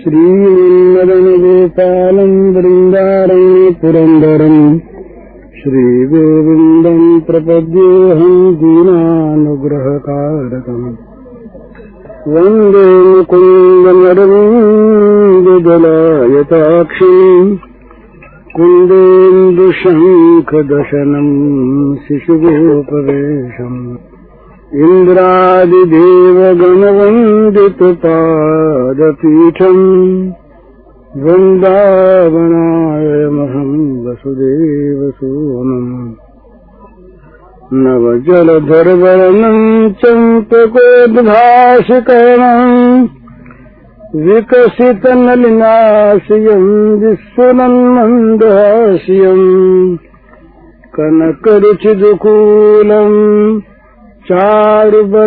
श्रीमदनगोपालम् वृन्दारण्ये पुरन्दरम् श्रीगोविन्दम् प्रपद्येऽहम् दीनानुग्रहकारकम्। वन्दे मुकुन्दमरविन्ददलायताक्षिम् कुन्देन्दुशङ्खदशनम् शिशुगोपवेशम् इन्द्रादिदेवगणवन्दितपादपीठम् वृन्दावनायमहम् वसुदेवसूनम् नवजलधरवर्णम् चम्पकोद्भाषिकरणम् विकसितनलिनाशयम् विस्फुरन्मन्दहास्यम् कनकरुचिदुकूलम् चारुबर्हावचूलम्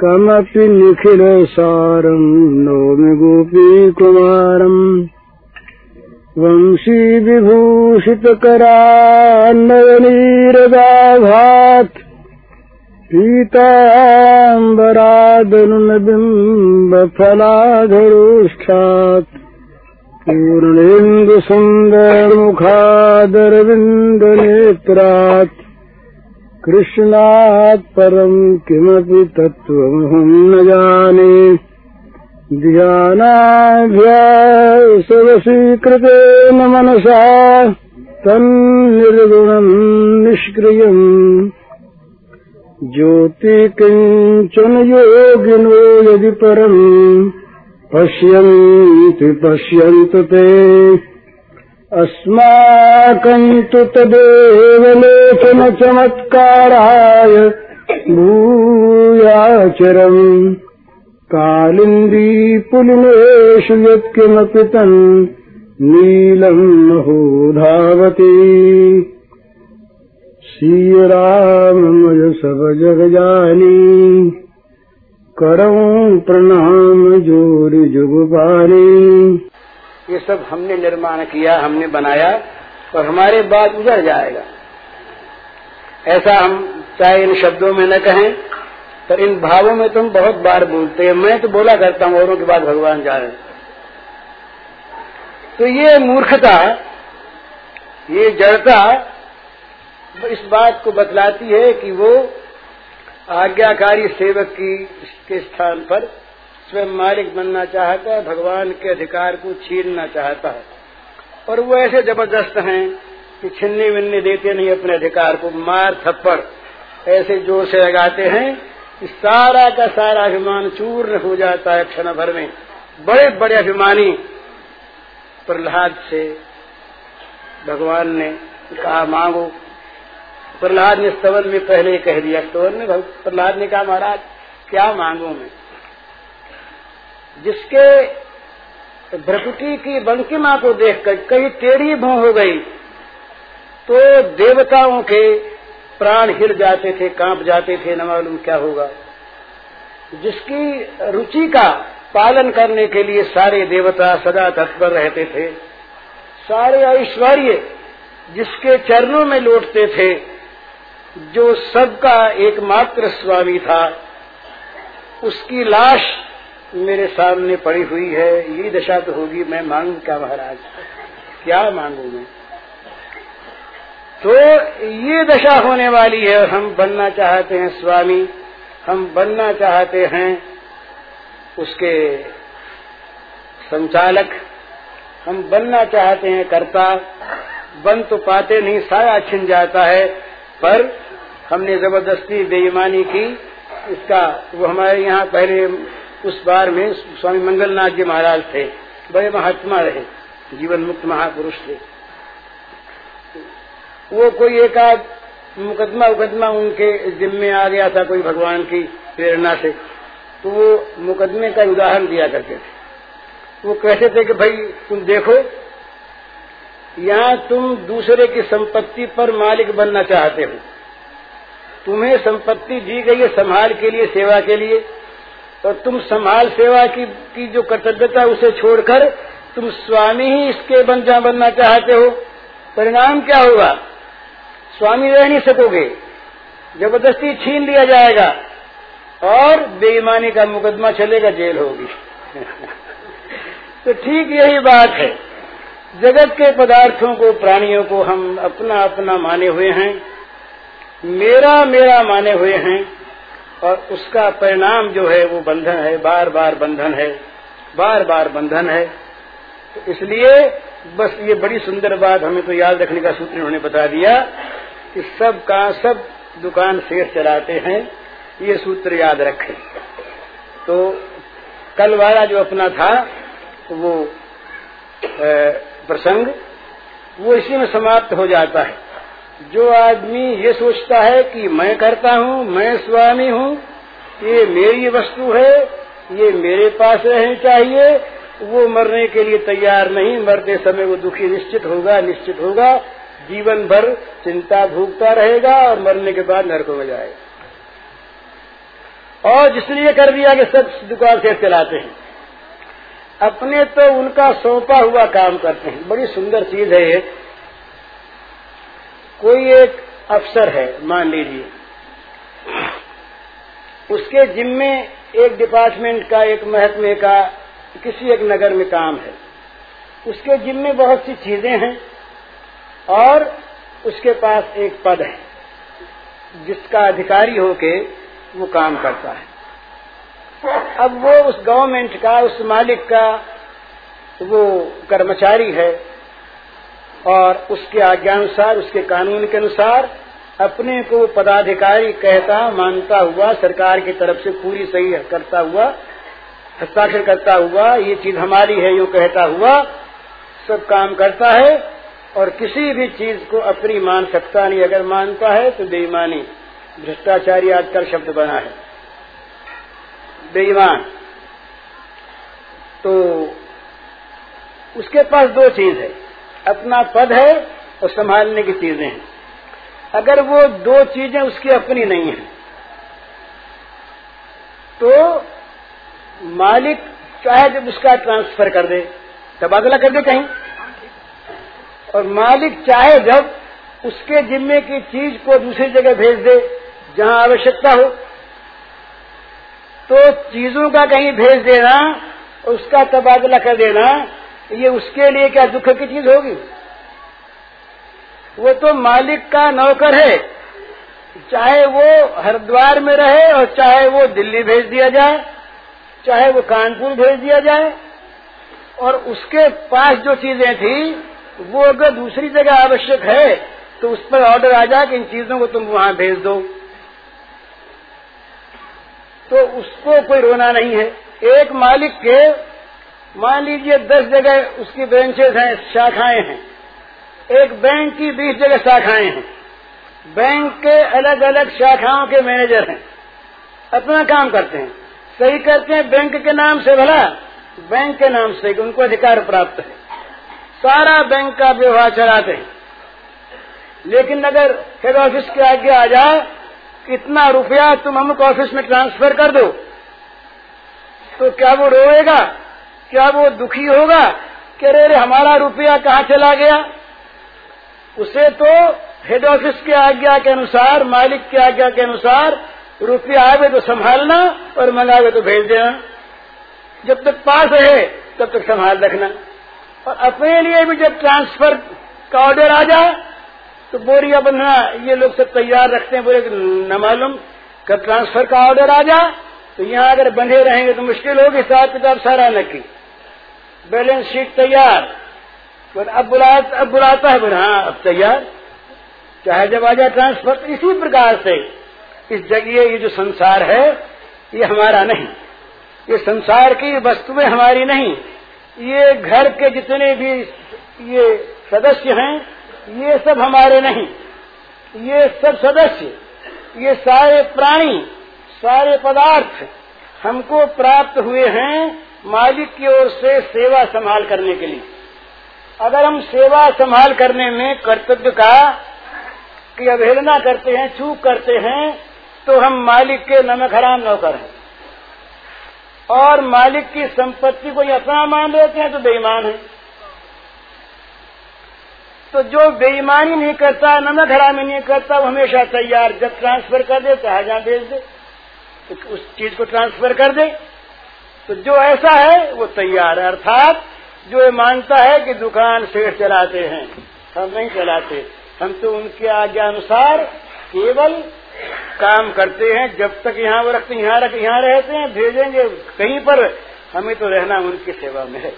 कमपि निखिलसारम् नौमि गोपीकुमारम् वंशीविभूषितकरान्नयनीरदाभात् पीताम्बरादनुनबिम्बफलाधरोष्ठात् पूर्णेन्दुसुन्दरमुखादरविन्दनेत्रात् कृष्णात् परम् किमपि तत्त्वमहम् न जाने। ध्यानाभ्यासवशीकृतेन मनसा तन्निर्गुणम् निष्क्रियम्। ज्योति किंचन योगिनो यदि परम्, पश्यन्ति, पश्यन्तु ते। अस्माकम् तु तदेव लेखनचमत्काराय भूयाचरम् कालिन्दी पुलिनेषु यत्किमपि तन् नीलम् महो धावति श्रीराममय सब जग जानी करऊं प्रणाम जोरि जुगपानी ये सब हमने निर्माण किया, हमने बनाया और हमारे बाद उजड़ जाएगा। ऐसा हम चाहे इन शब्दों में न कहें, पर इन भावों में तुम बहुत बार बोलते हैं। मैं तो बोला करता हूँ, औरों के बाद भगवान जा रहे तो ये मूर्खता, ये जड़ता इस बात को बतलाती है कि वो आज्ञाकारी सेवक की के स्थान पर स्वयं मालिक बनना चाहता है, भगवान के अधिकार को छीनना चाहता है। और वो ऐसे ज़बरदस्त हैं कि छिन्नी विन्नी देते नहीं अपने अधिकार को। मार थप्पड़, ऐसे ज़ोर से लगाते हैं कि सारा का सारा अभिमान चूर्ण हो जाता है क्षण भर में। बड़े बड़े अभिमानी प्रहलाद से भगवान ने कहा, मांगो। प्रहलाद ने स्तवन में पहले ही कह दिया, स्तवन में प्रहलाद ने कहा, महाराज, क्या मांगू मैं? जिसके भ्रकुटी की बंकिमा को देखकर कहीं टेढ़ी भों हो गई तो देवताओं के प्राण हिल जाते थे, काँप जाते थे, न मालूम क्या होगा। जिसकी रुचि का पालन करने के लिए सारे देवता सदा तत्पर रहते थे। सारे ऐश्वर्य जिसके चरणों में लौटते थे, जो सबका एकमात्र स्वामी था, उसकी लाश मेरे सामने पड़ी हुई है ये दशा तो होगी, मैं मांगू क्या महाराज? क्या मांगू मैं? तो ये दशा होने वाली है, हम बनना चाहते हैं स्वामी, हम बनना चाहते हैं उसके संचालक, हम बनना चाहते हैं कर्ता, बन तो पाते नहीं, सारा छिन जाता है, पर हमने ज़बरदस्ती बेईमानी की, इसका वो हमारे यहाँ पहले उस बार में स्वामी मंगलनाथ जी महाराज थे, बड़े महात्मा रहे, जीवन मुक्त महापुरुष थे। वो कोई एक आध मुकदमा उकदमा उनके जिम्मे आ गया था, कोई भगवान की प्रेरणा से तो वो मुकदमे का उदाहरण दिया करते थे। वो कहते थे कि भाई, तुम देखो, यहाँ तुम दूसरे की संपत्ति पर मालिक बनना चाहते हो। तुम्हें संपत्ति दी गई है, संभाल के लिए, सेवा के लिए और तुम संभाल सेवा की की जो कर्तव्यता उसे छोड़कर तुम स्वामी ही इसके बन जा बनना चाहते हो। परिणाम क्या होगा? स्वामी रह नहीं सकोगे। ज़बरदस्ती छीन लिया जाएगा और बेईमानी का मुकदमा चलेगा जेल होगी। तो ठीक यही बात है। जगत के पदार्थों को, प्राणियों को हम अपना अपना माने हुए हैं। मेरा मेरा माने हुए हैं। और उसका परिणाम जो है वो बंधन है बार बार बंधन है बार बार बंधन है। तो इसलिए बस ये बड़ी सुंदर बात हमें तो याद रखने का सूत्र उन्होंने बता दिया कि सब का सब दुकान शेर चलाते हैं, ये सूत्र याद रखें। तो कल वाला जो अपना था, वो प्रसंग, वो इसी में समाप्त हो जाता है। जो आदमी ये सोचता है कि मैं करता हूँ, मैं स्वामी हूँ, ये मेरी वस्तु है, ये मेरे पास रहनी चाहिए, वो मरने के लिए तैयार नहीं, मरते समय वो दुखी निश्चित होगा निश्चित होगा, जीवन भर चिंता भूखता रहेगा और मरने के बाद नरकों में जाएगा। और जिसलिए कर दिया कि सब दुकान से चलाते हैं। अपने तो उनका सौंपा हुआ काम करते हैं। बड़ी सुंदर चीज़ है ये। कोई एक अफसर है, मान लीजिए। उसके जिम्मे एक डिपार्टमेंट का, एक महकमे का, किसी एक नगर में काम है। उसके जिम्मे बहुत सी चीज़ें हैं और उसके पास एक पद है, जिसका अधिकारी होके वो काम करता है। अब वो उस गवर्नमेंट का, उस मालिक का वो कर्मचारी है और उसके आज्ञानुसार, उसके कानून के अनुसार अपने को पदाधिकारी कहता, मानता हुआ, सरकार की तरफ़ से पूरी सही करता हुआ, हस्ताक्षर करता हुआ, ये चीज़ हमारी है, यूँ कहता हुआ, सब काम करता है और किसी भी चीज़ को अपनी मान सकता नहीं। अगर मानता है तो बेईमानी, भ्रष्टाचारी आजकल शब्द बना है। बेईमान। तो उसके पास दो चीज़ है। अपना पद है और संभालने की चीज़ें हैं। अगर वो दो चीज़ें उसकी अपनी नहीं है तो मालिक चाहे जब उसका ट्रांसफ़र कर दे, तबादला कर दे कहीं। और मालिक चाहे जब उसके जिम्मे की चीज़ को दूसरी जगह भेज दे, जहाँ आवश्यकता हो तो चीज़ों का कहीं भेज देना, उसका तबादला कर देना ये उसके लिए क्या दुख की चीज़ होगी? वो तो मालिक का नौकर है। चाहे वो हरिद्वार में रहे और चाहे वो दिल्ली भेज दिया जाए, चाहे वो कानपुर भेज दिया जाए, और उसके पास जो चीज़ें थी, वो अगर दूसरी जगह आवश्यक है तो उस पर ऑर्डर आ जाए कि इन चीज़ों को तुम वहाँ भेज दो। तो उसको कोई रोना नहीं है। एक मालिक के मान लीजिए दस जगह उसकी ब्रांचेज हैं, शाखाएँ हैं। एक बैंक की बीस जगह शाखाएँ हैं। बैंक के अलग अलग शाखाओं के मैनेजर हैं। अपना काम करते हैं। सही करते हैं बैंक के नाम से भला बैंक के नाम से उनको अधिकार प्राप्त है। सारा बैंक का व्यवहार चलाते हैं। लेकिन अगर हेड ऑफ़िस के आगे आ जाए, इतना रुपया तुम अमुक ऑफ़िस में ट्रांसफ़र कर दो तो क्या वो रोएगा? क्या वो दुखी होगा? कि अरे, हमारा रुपया कहाँ चला गया? उसे तो हेड ऑफ़िस के आज्ञा के अनुसार, मालिक की आज्ञा के अनुसार रुपया आवे तो संभालना और मंगावे तो भेज देना। जब तक पास है तब तक संभाल रखना। और अपने लिए भी जब ट्रांसफ़र का ऑर्डर आ जाए तो बोरिया बंधना ये लोग सब तैयार रखते हैं। बोले, न मालूम, कब ट्रांसफ़र का ऑर्डर आ जाए तो यहाँ अगर बंधे रहेंगे तो मुश्किल होगी हिसाब किताब सारा नक्की। बैलेंस शीट तैयार। अब बुला, अब बुलाता है हाँ अब तैयार। चाहे जब आ जाए ट्रांसफ़र तो इसी प्रकार से इस जगह, ये जो संसार है, ये हमारा नहीं। ये संसार की वस्तुएँ हमारी नहीं। ये घर के जितने भी ये सदस्य हैं, ये सब हमारे नहीं। ये सब सदस्य, ये सारे प्राणी, सारे पदार्थ हमको प्राप्त हुए हैं मालिक की ओर से सेवा संभाल करने के लिए। अगर हम सेवा संभाल करने में कर्तव्य का की अवहेलना करते हैं, चूक करते हैं तो हम मालिक के नमक हराम नौकर हैं और मालिक की संपत्ति को अपना मान लेते हैं तो बेईमान है। तो जो बेईमानी नहीं करता नमक हरामी नहीं करता, वो हमेशा तैयार, जब ट्रांसफ़र कर दे चाहे जहाँ भेज दे। तो उस चीज़ को ट्रांसफ़र कर दे। तो जो ऐसा है, वो तैयार है। अर्थात, जो ये मानता है कि दुकान सेठ चलाते हैं, हम नहीं चलाते। हम तो उनके आज्ञा अनुसार केवल काम करते हैं। जब तक यहाँ वो रखते यहाँ रख, यहाँ रहते हैं, भेजेंगे कहीं पर, हमें तो रहना उनकी सेवा में है।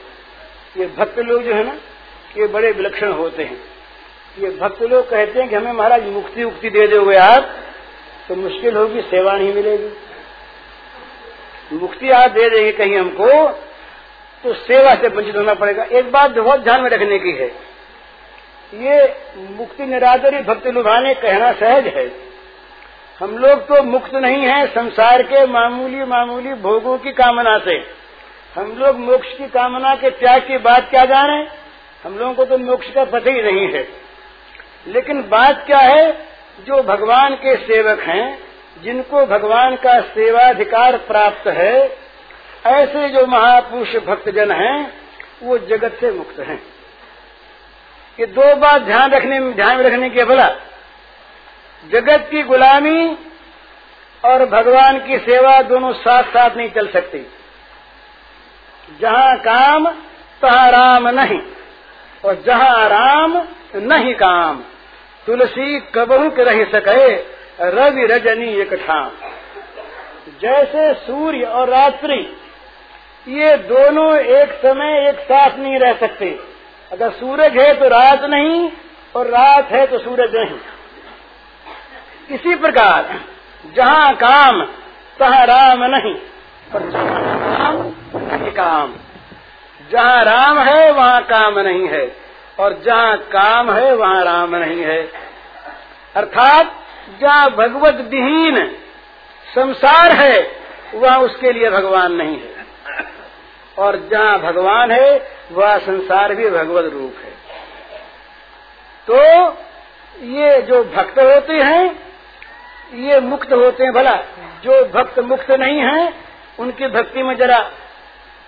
ये भक्त लोग जो है ना, ये बड़े विलक्षण होते हैं। ये भक्त लोग कहते हैं कि हमें महाराज मुक्ति, उक्ति दे दोगे आप तो मुश्किल होगी, सेवा नहीं मिलेगी। मुक्ति आप दे देंगे कहीं हमको तो सेवा से वंचित होना पड़ेगा। एक बात बहुत ध्यान में रखने की है। ये मुक्ति निरादरी भक्ति लुभाने कहना सहज है। हम लोग तो मुक्त नहीं है संसार के मामूली मामूली भोगों की कामना से। हम लोग मोक्ष की कामना के त्याग की बात क्या जाने? हम लोगों को तो मोक्ष का पता ही नहीं है। लेकिन बात क्या है? जो भगवान के सेवक हैं जिनको भगवान का सेवाधिकार प्राप्त है, ऐसे जो महापुरुष भक्तजन हैं, वो जगत से मुक्त हैं। ये दो बात ध्यान रखने, ध्यान में रखने के भला जगत की गुलामी और भगवान की सेवा दोनों साथ साथ नहीं चल सकती। जहाँ काम, तहाँ राम नहीं। और जहाँ राम, नहीं काम। तुलसी कबहू के रह सके रवि रजनी एक ठाम जैसे सूर्य और रात्रि, ये दोनों एक समय एक साथ नहीं रह सकते। अगर सूरज है तो रात नहीं, और रात है तो सूरज नहीं। इसी प्रकार, जहाँ काम, तहाँ राम नहीं जहाँ राम काम। जहाँ राम है, वहाँ काम नहीं है, और जहाँ काम है, वहाँ राम नहीं है। अर्थात जहाँ भगवत विहीन संसार है, वह उसके लिए भगवान नहीं है। और जहाँ भगवान है, वह संसार भी भगवत रूप है। तो ये जो भक्त होते हैं, ये मुक्त होते हैं भला। जो भक्त मुक्त नहीं है, उनकी भक्ति में जरा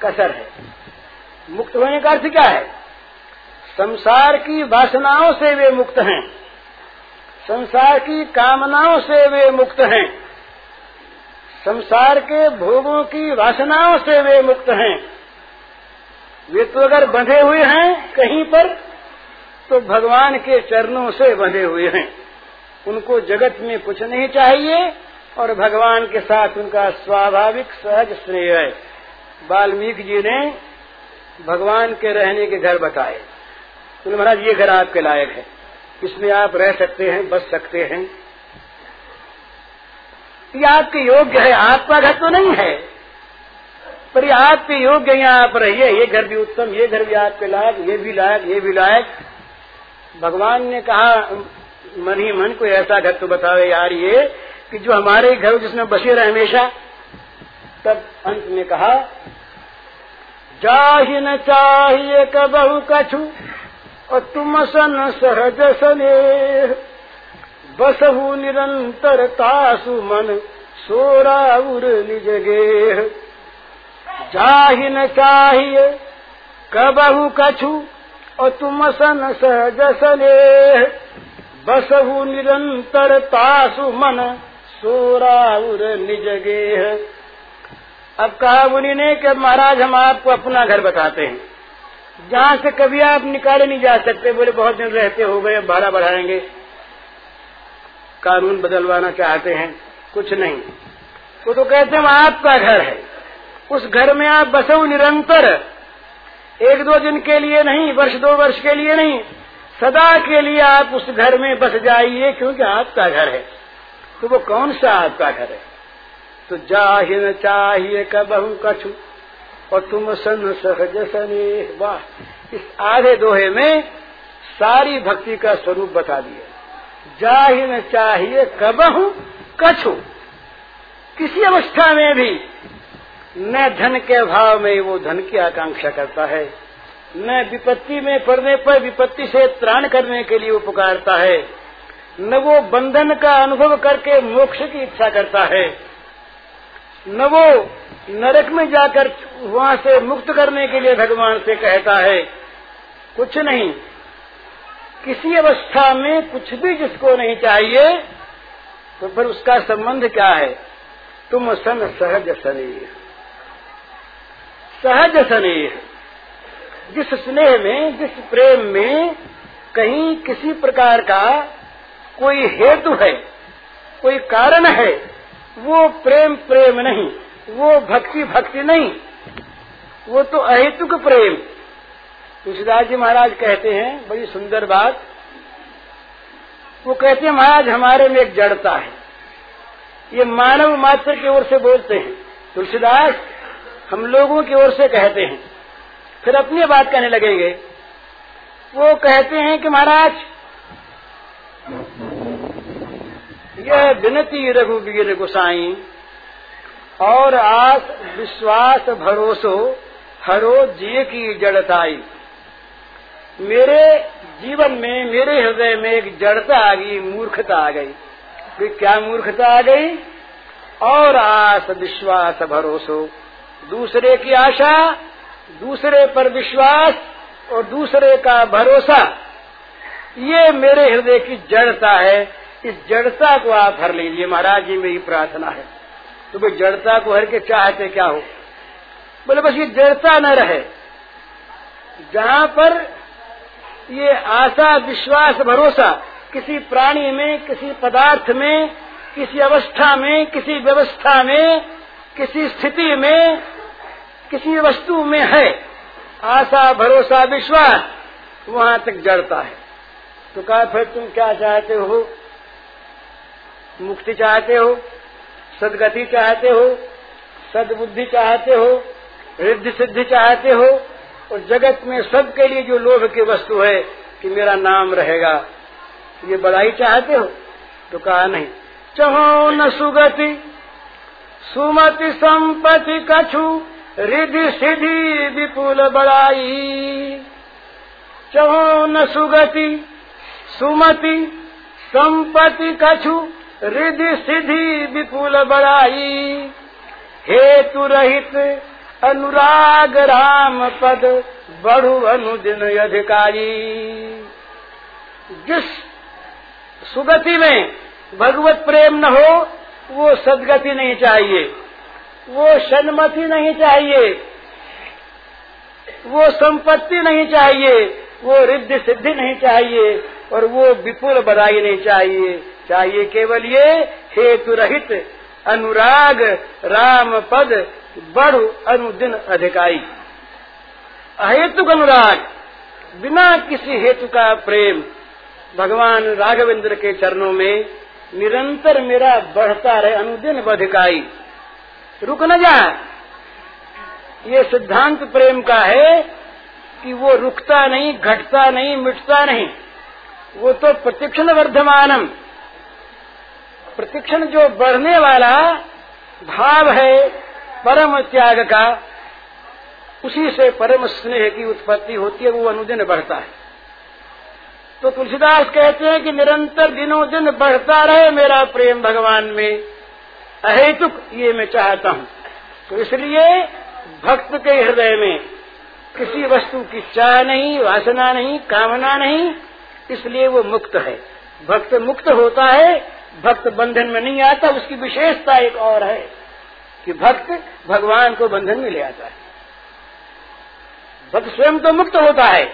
कसर है। मुक्त होने का अर्थ क्या है? संसार की वासनाओं से वे मुक्त हैं। संसार की कामनाओं से वे मुक्त हैं। संसार के भोगों की वासनाओं से वे मुक्त हैं। वे तो अगर बंधे हुए हैं कहीं पर तो भगवान के चरणों से बंधे हुए हैं। उनको जगत में कुछ नहीं चाहिए और भगवान के साथ उनका स्वाभाविक सहज स्नेह है। वाल्मीकि जी ने भगवान के रहने के घर बताए। महाराज, ये घर आपके लायक है। इसमें आप रह सकते हैं बच सकते हैं। ये आपके योग्य है, आपका घर तो नहीं है। पर ये आपके योग्य यहाँ आप रहिए, ये घर भी उत्तम, ये घर भी आपके लायक, ये भी लायक, ये भी लायक। भगवान ने कहा, मन ही मन को ऐसा घर तो बताओ यार ये, कि जो हमारे घर जिसमें बसे रहे हमेशा। तब अंत में कहा जाहि न चाहिए कबहू कछु और तुम सन सहज सने बसहु निरंतर तासु मन सोराउर निज गेह जाहि न चाहिए कबहू कछु और तुम सन सहज सने बसहु निरंतर तासु मन सोराउर निज गेह अब कहा मुनि ने कि महाराज, हम आपको अपना घर बताते हैं। जहाँ से कभी आप निकाले नहीं जा सकते, बोले बहुत दिन रहते हो गए भाड़ा बढ़ाएँगे। कानून बदलवाना चाहते हैं, कुछ नहीं। वो तो कहते हैं आपका घर है। उस घर में आप बसो निरंतर। एक दो दिन के लिए नहीं, वर्ष दो वर्ष के लिए नहीं। सदा के लिए आप उस घर में बस जाइए, क्योंकि आपका घर है। तो वो कौन सा आपका घर है? तो ज़ाहिर चाहिए कबहू कछु। और तुम सन सहज सने वाह, इस आधे दोहे में सारी भक्ति का स्वरूप बता दिया ज़ाहिर चाहिए कब कबहू कछु किसी अवस्था में भी न धन के भाव में वो धन की आकांक्षा करता है, न विपत्ति में पड़ने पर विपत्ति से त्राण करने के लिए वो पुकारता है, न वो बंधन का अनुभव करके मोक्ष की इच्छा करता है। न वो नरक में जाकर वहाँ से मुक्त करने के लिए भगवान से कहता है, कुछ नहीं। किसी अवस्था में कुछ भी जिसको नहीं चाहिए तो फिर उसका संबंध क्या है? तुम सन सहज स्नेह सहज स्नेह जिस स्नेह में, जिस प्रेम में कहीं किसी प्रकार का कोई हेतु है, कोई कारण है वो प्रेम प्रेम नहीं, वो भक्ति भक्ति नहीं, वो तो अहेतुक प्रेम। तुलसीदास जी महाराज कहते हैं, बड़ी सुंदर बात। वो कहते हैं, महाराज, हमारे में एक जड़ता है। ये मानव मात्र की ओर से बोलते हैं। तुलसीदास, हम लोगों की ओर से कहते हैं। फिर अपनी बात कहने लगेंगे। वो कहते हैं कि, महाराज यह विनती रघुवीर गुसाई और आस विश्वास भरोसो हरो जी की जड़ताई। मेरे जीवन में, मेरे हृदय में एक जड़ता आ गई, मूर्खता आ गई। तो क्या मूर्खता आ गई? और आस विश्वास भरोसो। दूसरे की आशा, दूसरे पर विश्वास और दूसरे का भरोसा, ये मेरे हृदय की जड़ता है। इस जड़ता को आप हर लीजिए, महाराज जी, मेरी प्रार्थना है। तो भाई जड़ता को हर के चाहते क्या हो? बोले, बस ये जड़ता न रहे। जहाँ पर ये आशा, विश्वास, भरोसा, किसी प्राणी में, किसी पदार्थ में, किसी अवस्था में, किसी व्यवस्था में, किसी स्थिति में, किसी वस्तु में है, आशा, भरोसा, विश्वास, वहाँ तक जड़ता है। तो कहा, फिर तुम क्या चाहते हो? मुक्ति चाहते हो, सदगति चाहते हो, सदबुद्धि चाहते हो, रिद्धि सिद्धि चाहते हो, और जगत में सबके लिए जो लोभ की वस्तु है कि मेरा नाम रहेगा, ये बड़ाई चाहते हो? तो कहा नहीं। चहो न सुगति, सुमति संपत्ति कछु रिधि सिद्धि विपुल बड़ाई। चहो न सुगति, सुमति संपत्ति कछु रिधि सिद्धि विपुल बड़ाई, हेतु रहित अनुराग राम पद बढ़ु अनुदिन अधिकारी। जिस सुगति में भगवत प्रेम न हो, वो सदगति नहीं चाहिए। वो सन्मति नहीं चाहिए। वो संपत्ति नहीं चाहिए। वो रिद्धि सिद्धि नहीं चाहिए। और वो विपुल बधाई नहीं चाहिए। चाहिए केवल ये हेतु रहित अनुराग राम पद बढ़ अनुदिन अधिकारी। अहेतुक अनुराग, बिना किसी हेतु का प्रेम, भगवान राघवेंद्र के चरणों में निरंतर मेरा बढ़ता रहे अनुदिन बधिकाई रुक न जाए ये सिद्धांत प्रेम का है कि वो रुकता नहीं, घटता नहीं, मिटता नहीं। वो तो प्रतिक्षण वर्धमानम। प्रतिक्षण जो बढ़ने वाला भाव है, परम त्याग का, उसी से परम स्नेह की उत्पत्ति होती है, वो अनुदिन बढ़ता है। तो तुलसीदास कहते हैं कि निरंतर दिनों दिन बढ़ता रहे मेरा प्रेम भगवान में, अहेतुक ये मैं चाहता हूँ। तो इसलिए भक्त के हृदय में किसी वस्तु की चाह नहीं, वासना नहीं, कामना नहीं, इसलिए वो मुक्त है। भक्त मुक्त होता है भक्त बंधन में नहीं आता, उसकी विशेषता एक और है कि भक्त भगवान को बंधन में ले आता है। भक्त स्वयं तो मुक्त होता है।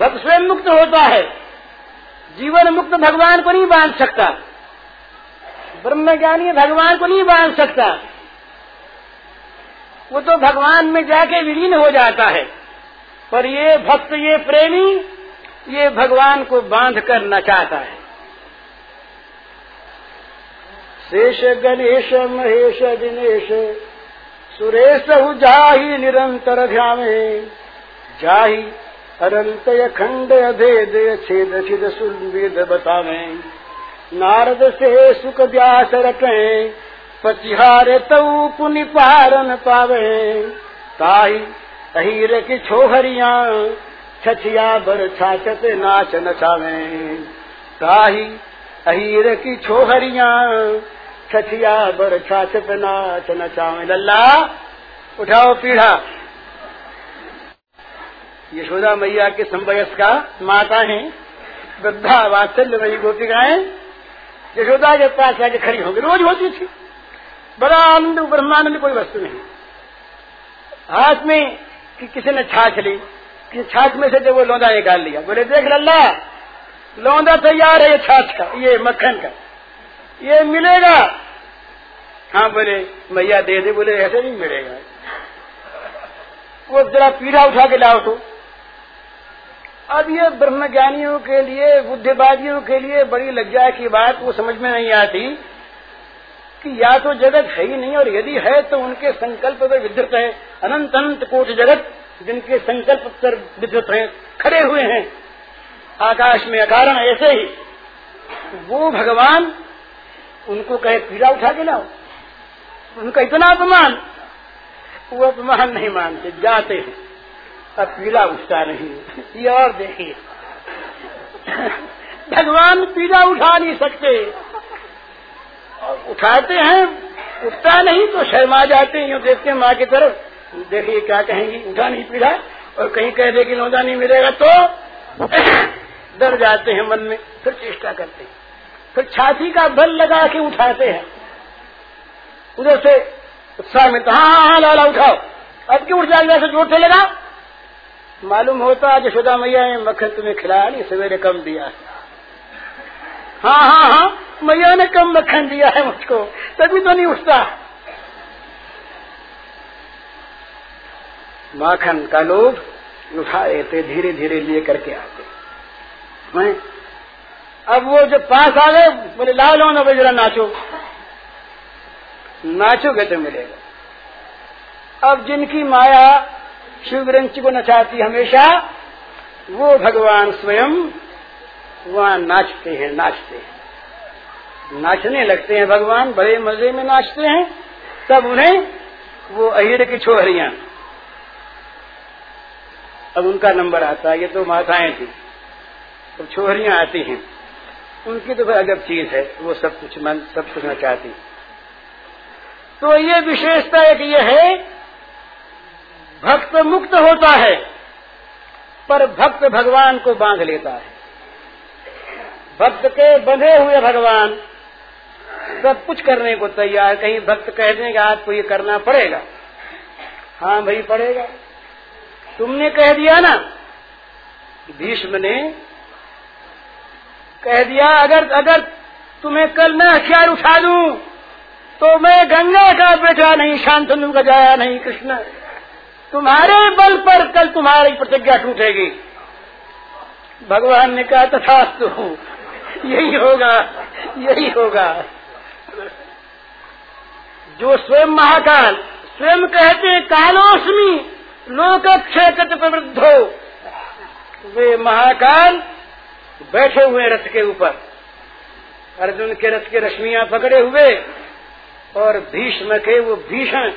भक्त स्वयं मुक्त होता है। जीवन मुक्त भगवान को नहीं बाँध सकता। ब्रह्म ज्ञानी भगवान को नहीं बाँध सकता। वो तो भगवान में जाके विलीन हो जाता है। पर ये भक्त, ये प्रेमी, ये भगवान को बाँध कर न चाहता है। शेष गणेश, महेश, दिनेश। सुरेश जाही निरंतर ध्यान। जाही अनंत खंड अभेद छेद छिद सुवेद बतावे नारद से सुख व्यास रखे पचिहारे तऊ पुनि पारन पावे। ताही अहीर की छोहरिया, छछिया बर छाछत नाच नचावे ताही अहीर की छोहरिया छछिया बर छाछत नाच नचावे लल्ला, उठाओ पीढ़ा। यशोदा मैया के संवयस का माता है, वृद्धा वात्सल्य मई गोपिकाएँ यशोदा के पास आके खड़ी होगी, रोज होती थी। बड़ा आनंद, ब्रह्मानंद कोई वस्तु नहीं। हाथ में कि किसी ने छाछ ली, कि छाछ में से जब वो लौंदा निकाल लिया, बोले, देख लल्ला, लौंदा तैयार है ये छाछ का, ये मक्खन का। ये मिलेगा। हाँ बोले मैया दे दे, बोले, ऐसे नहीं मिलेगा। वो जरा पीढ़ा उठा के लाओ तो। अब ये ब्रह्म ज्ञानियों के लिए, बुद्धिवादियों के लिए बड़ी लज्जा की बात वो समझ में नहीं आती कि या तो जगत है ही नहीं, और यदि है तो उनके संकल्प पर विद्युत है। अनंत अनंत कोट जगत जिनके संकल्प पर विद्युत हैं, खड़े हुए हैं। आकाश में अकारण ऐसे ही। वो भगवान उनको कहे, पीड़ा उठा के लाओ। उनका इतना अपमान। वो अपमान नहीं मानते, जाते हैं। अब पीड़ा उठता नहीं। ये और देखिए भगवान पीड़ा उठा नहीं सकते। उठाते हैं, उठता नहीं तो शर्मा जाते हैं देखते हैं माँ की तरफ़। देखिए क्या कहेंगी, उठा नहीं पीड़ा। और कहीं कह दे कि लौदा नहीं मिलेगा। तो डर जाते हैं मन में, फिर चेष्टा करते हैं। फिर छाती का बल लगा के उठाते हैं। उधर से उत्साह मिलता हाँ हाँ हाँ लाला उठाओ। अब क्यों उठ जाएगा? ज़ोर से लगा? मालूम होता यशोदा मैया ने मक्खन तुम्हें खिलाया नहीं सवेरे कम दिया है। हाँ हाँ हाँ मैया ने कम मक्खन दिया है मुझको, तभी तो नहीं उठता। माखन का लोग उठा थे धीरे धीरे लिए करके आते। मैं अब वो जब पास आ गए, बोले, लाओ लो ना जरा नाचो। नाचोगे तो मिलेगा। अब जिनकी माया शिवग्रंच को नचाती हमेशा, वो भगवान स्वयं वहाँ नाचते हैं नाचते हैं। नाचने लगते हैं भगवान, बड़े मज़े में नाचते हैं, तब उन्हें वो अहिर की छोहरियाँ। अब उनका नंबर आता है, ये तो माताएँ थी। अब छोहरियाँ आती हैं। उनकी तो अजब चीज़ है, वो सब कुछ मन, सब कुछ नचाती तो ये विशेषता एक ये है, भक्त मुक्त होता है, पर भक्त भगवान को बाँध लेता है। भक्त के बंधे हुए भगवान सब कुछ करने को तैयार, कहीं भक्त कह दें कि आपको ये करना पड़ेगा। हाँ भाई, पड़ेगा। तुमने कह दिया ना भीष्म ने कह दिया, अगर अगर तुम्हें कल मैं हथियार उठा दूँ तो मैं गंगा का बेटा नहीं, शांतनु का जाया नहीं, कृष्ण। तुम्हारे बल पर कल तुम्हारी प्रतिज्ञा टूटेगी। भगवान ने कहा तथा तो यही होगा यही होगा। जो स्वयं महाकाल, स्वयं कहते कालोश्मी लोक कालोस्मी, लोकक्षय हो वे महाकाल बैठे हुए रथ के ऊपर। अर्जुन के रथ के रश्मियाँ पकड़े हुए और भीष्म के वो भीषण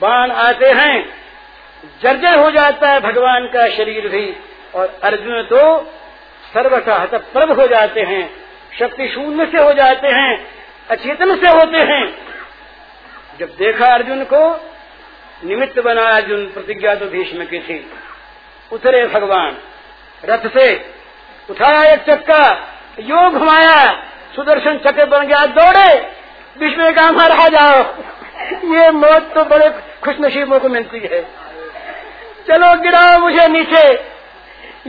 बाण आते हैं। जर्जर हो जाता है भगवान का शरीर भी और अर्जुन तो सर्वथा प्रभ हो जाते हैं, शक्ति शून्य से हो जाते हैं, अचेतन से होते हैं। जब देखा अर्जुन को, निमित्त बना अर्जुन प्रतिज्ञा तो भीष्म की थी। उतरे भगवान, रथ से उठाया एक चक्का योग घुमाया, सुदर्शन चक्र बन गया, दौड़े विष्णु ने कहा जाओ। ये मौत तो बड़े खुशनसीबों को मिलती है। चलो गिराओ मुझे नीचे।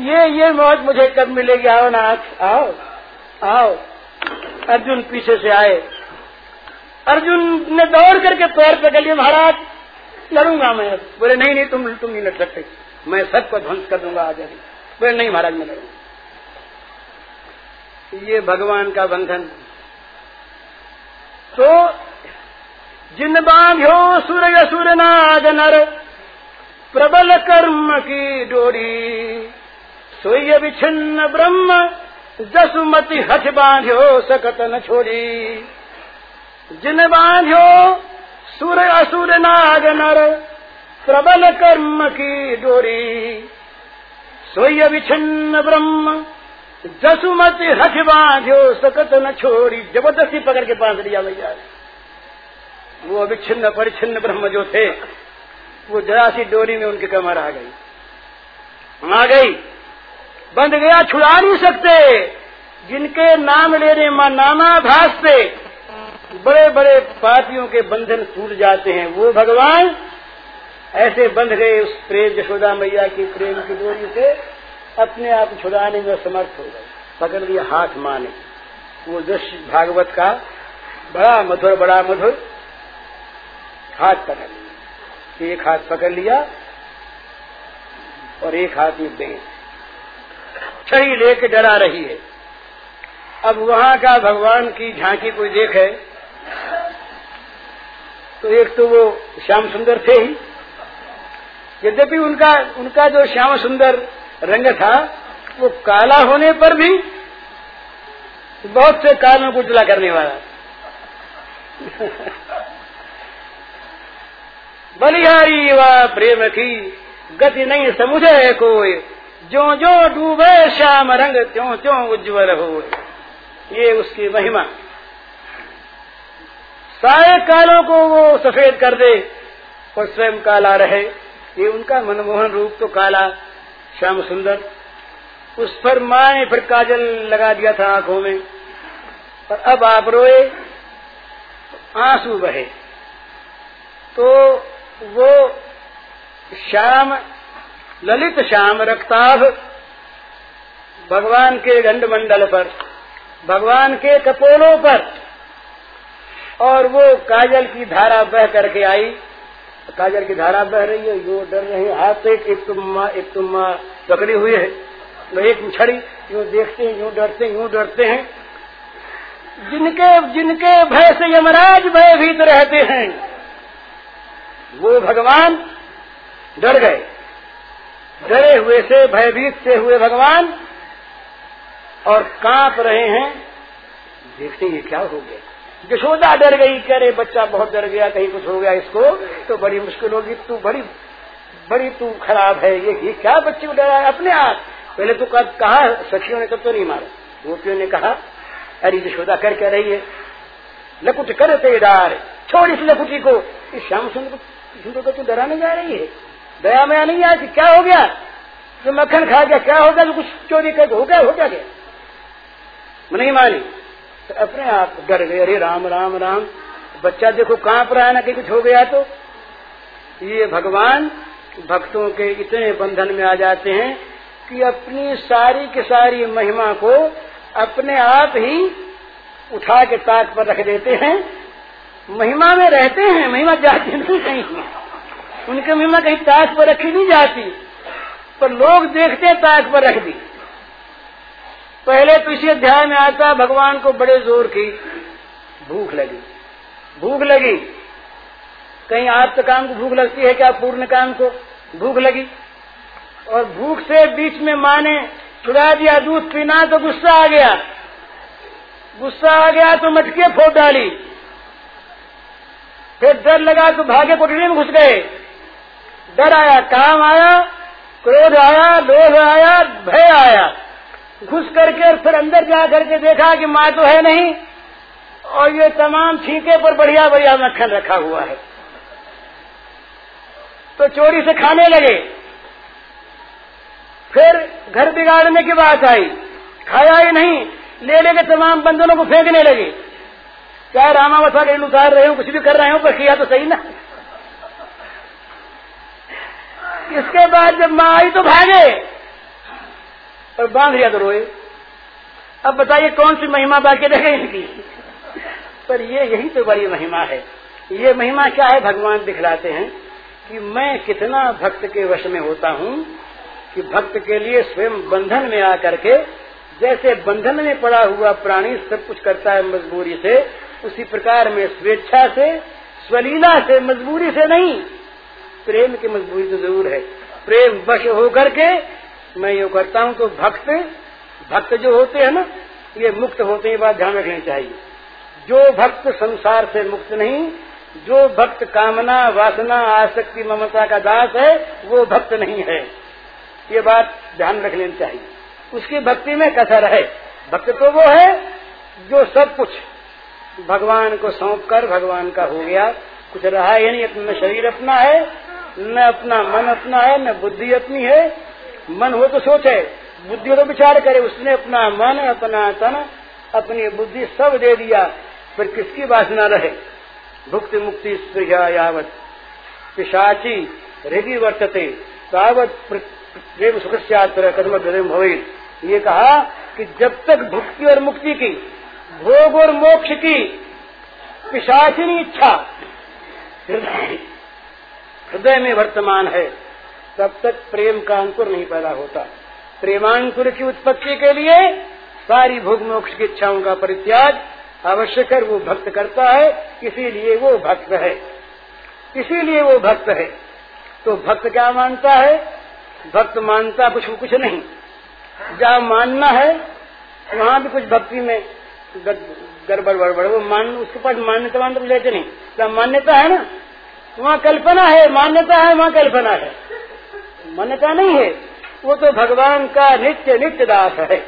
ये ये मौत मुझे कब मिलेगी? आओ ना आओ आओ। अर्जुन पीछे से आए। अर्जुन ने दौड़ करके पैर पकड़ लिया महाराज, लड़ूँगा मैं। बोले, नहीं नहीं, तुम तुम नहीं लड़ सकते। मैं सबको ध्वंस कर दूँगा आज बोले, नहीं, महाराज, मैं लड़ूँगा। ये भगवान का बंधन। तो जिन बांध्यो सूर्य सूर्य नाग नर, प्रबल कर्म की डोरी, सोय विच्छिन्न ब्रह्म, जसुमति हठ बांध्यो सकत न छोड़ी जिन बांध्यो सूर्य असुर नाग नर, प्रबल कर्म की डोरी, सोय विच्छिन्न ब्रह्म जसुमति हठ बांध्यो, सकत न छोड़ी, ज़बरदस्ती पकड़ के बाँध लिया भैया। वो अविच्छिन्न परिच्छिन्न ब्रह्म जो थे, वो जरा सी डोरी में उनकी कमर आ गई। आ गई। बंद गया, छुड़ा नहीं सकते। जिनके नाम ले लेने नामाभास से बड़े बड़े पापियों के बंधन टूट जाते हैं। वो भगवान, ऐसे बंध गए उस प्रेम यशोदा मैया की प्रेम की डोरी से। अपने आप छुड़ाने में समर्थ हो गए। पकड़ लिया हाथ माने। वो दृश्य भागवत का बड़ा मधुर बड़ा मधुर हाथ पकड़ लिया। एक हाथ पकड़ लिया और एक हाथ में दे छड़ी लेके डरा रही है। अब वहाँ का भगवान की झांकी कोई देखे तो एक तो वो श्याम सुंदर थे ही। यद्यपि उनका उनका जो श्याम सुंदर रंग था, वो काला होने पर भी बहुत से कालों को उजला करने वाला। बलिहारी व प्रेम की गति नहीं समुझे कोई। जो जो डूबे श्याम रंग त्यों त्यों उज्जवल हो ये उसकी महिमा। सारे कालों को वो सफ़ेद कर दे और स्वयं काला रहे। ये उनका मनमोहन रूप तो काला श्याम सुंदर, उस पर माँ ने फिर काजल लगा दिया था आँखों में, और अब आप रोए, आँसू बहे। तो वो श्याम, ललित श्याम रक्ताभ, भगवान के गंड मंडल पर, भगवान के कपोलों पर, और वो काजल की धारा बह करके आई। काजल की धारा बह रही है, यो डर रहे हैं। हाथ एक एक तुम्मा एक तुम्मा पकड़ी हुई है। वो एक छड़ी, यूँ देखते हैं, यूँ डरते हैं, यूँ डरते हैं। जिनके जिनके भय से यमराज भयभीत रहते हैं, वो भगवान डर गए। डरे हुए से भयभीत से हुए भगवान और काँप रहे हैं। देखते ये क्या हो गया। यशोदा डर गई कह रहे बच्चा बहुत डर गया कहीं कुछ हो गया इसको तो बड़ी मुश्किल होगी तू बड़ी बड़ी तू खराब है ये, ये क्या बच्चे को डरा है अपने आप? पहले तो कहा सखियों ने कब तो नहीं मारा। गोपियों ने कहा अरे यशोदा कर क्या रही है? लकुट कर तेदार छोड़ इस लकुटी को। इस श्याम सुंदर को तू डराने जा रही है? दया मया नहीं आती क्या हो गया? जो मक्खन खा गया क्या हो गया? कुछ चोरी कर हो गया हो गया, क्या नहीं मानी तो अपने आप डर गए, अरे राम राम राम, बच्चा देखो कहाँ पर आया ना, कि कुछ हो गया तो? ये भगवान भक्तों के इतने बंधन में आ जाते हैं कि अपनी सारी की सारी महिमा को अपने आप ही उठा के ताक पर रख देते हैं। महिमा में रहते हैं, महिमा जाती नहीं कहीं। उनकी महिमा कहीं ताक पर रखी नहीं जाती, पर लोग देखते ताक पर रख दी। पहले तो इसी अध्याय में आता है भगवान को बड़े ज़ोर की भूख लगी। भूख लगी। कहीं आप काम को भूख लगती है क्या, पूर्ण काम को? भूख लगी। और भूख से बीच में माँ ने छुड़ा दिया दूध, पीना तो गुस्सा आ गया। गुस्सा आ गया तो मटके फोड़ डाली। फिर डर लगा तो भागे कोटरी में घुस गए। डर आया, काम आया, क्रोध आया, लोभ आया, भय आया। घुस करके और फिर अंदर जा करके देखा कि माँ तो है नहीं। और ये तमाम छीके पर बढ़िया बढ़िया मक्खन रखा हुआ है। तो चोरी से खाने लगे। फिर घर बिगाड़ने की बात आई। खाया ही नहीं। ले लेके तमाम बंधनों को फेंकने लगे। चाहे रामावथा रेल उतार रहे हो? कुछ भी कर रहे हो? पर किया तो सही ना। इसके बाद जब माँ आई तो भागे। और बाँध लिया तो रोए। अब बताइए कौन सी महिमा बाकी रह गई इनकी? पर ये, यही तो बड़ी महिमा है। ये महिमा क्या है? भगवान दिखलाते हैं कि मैं कितना भक्त के वश में होता हूँ कि भक्त के लिए स्वयं बंधन में आकर के जैसे बंधन में पड़ा हुआ प्राणी सब कुछ करता है मजबूरी से, उसी प्रकार में स्वेच्छा से, स्वलीला से, मजबूरी से नहीं। प्रेम की मजबूरी तो ज़रूर है। प्रेम वश होकर के मैं ये करता हूँ तो भक्त भक्त जो होते हैं ना, ये मुक्त होते हैं बात ध्यान रखनी चाहिए। जो भक्त संसार से मुक्त नहीं, जो भक्त कामना, वासना, आसक्ति, ममता का दास है, वो भक्त नहीं है। ये बात ध्यान रख लेनी चाहिए। उसकी भक्ति में कसर है भक्त तो वो है जो सब कुछ भगवान को सौंप कर, भगवान का हो गया। कुछ रहा ही नहीं न शरीर अपना है, न अपना मन अपना है, न बुद्धि अपनी है मन हो तो सोचे, बुद्धि हो तो विचार करे, उसने अपना मन, अपना तन, अपनी बुद्धि सब दे दिया, फिर किसकी वासना रहे? भुक्ति मुक्ति यावत। पिशाची हृदय वर्तते, तावत प्रेम सुख कदम भवे। ये कहा कि जब तक भुक्ति और मुक्ति की, भोग और मोक्ष की पिशाचिनी इच्छा, हृदय में वर्तमान है। तब तक प्रेम का अंकुर नहीं पैदा होता। प्रेमांकुर की उत्पत्ति के लिए सारी भोग मोक्ष की इच्छाओं का परित्याग आवश्यक है वो भक्त करता है, इसीलिए वो भक्त है। इसीलिए वो भक्त है। तो भक्त क्या मानता है? भक्त मानता कुछ कुछ नहीं। जहाँ मानना है, वहाँ भी कुछ भक्ति में गड़बड़ गड़बड़ वो मान, उसके पास मान्यता मान लेते नहीं। जहाँ मान्यता है ना, वहाँ कल्पना है, मान्यता है, वहाँ कल्पना है। मान्यता नहीं है। वो तो भगवान का नित्य नित्य दास है।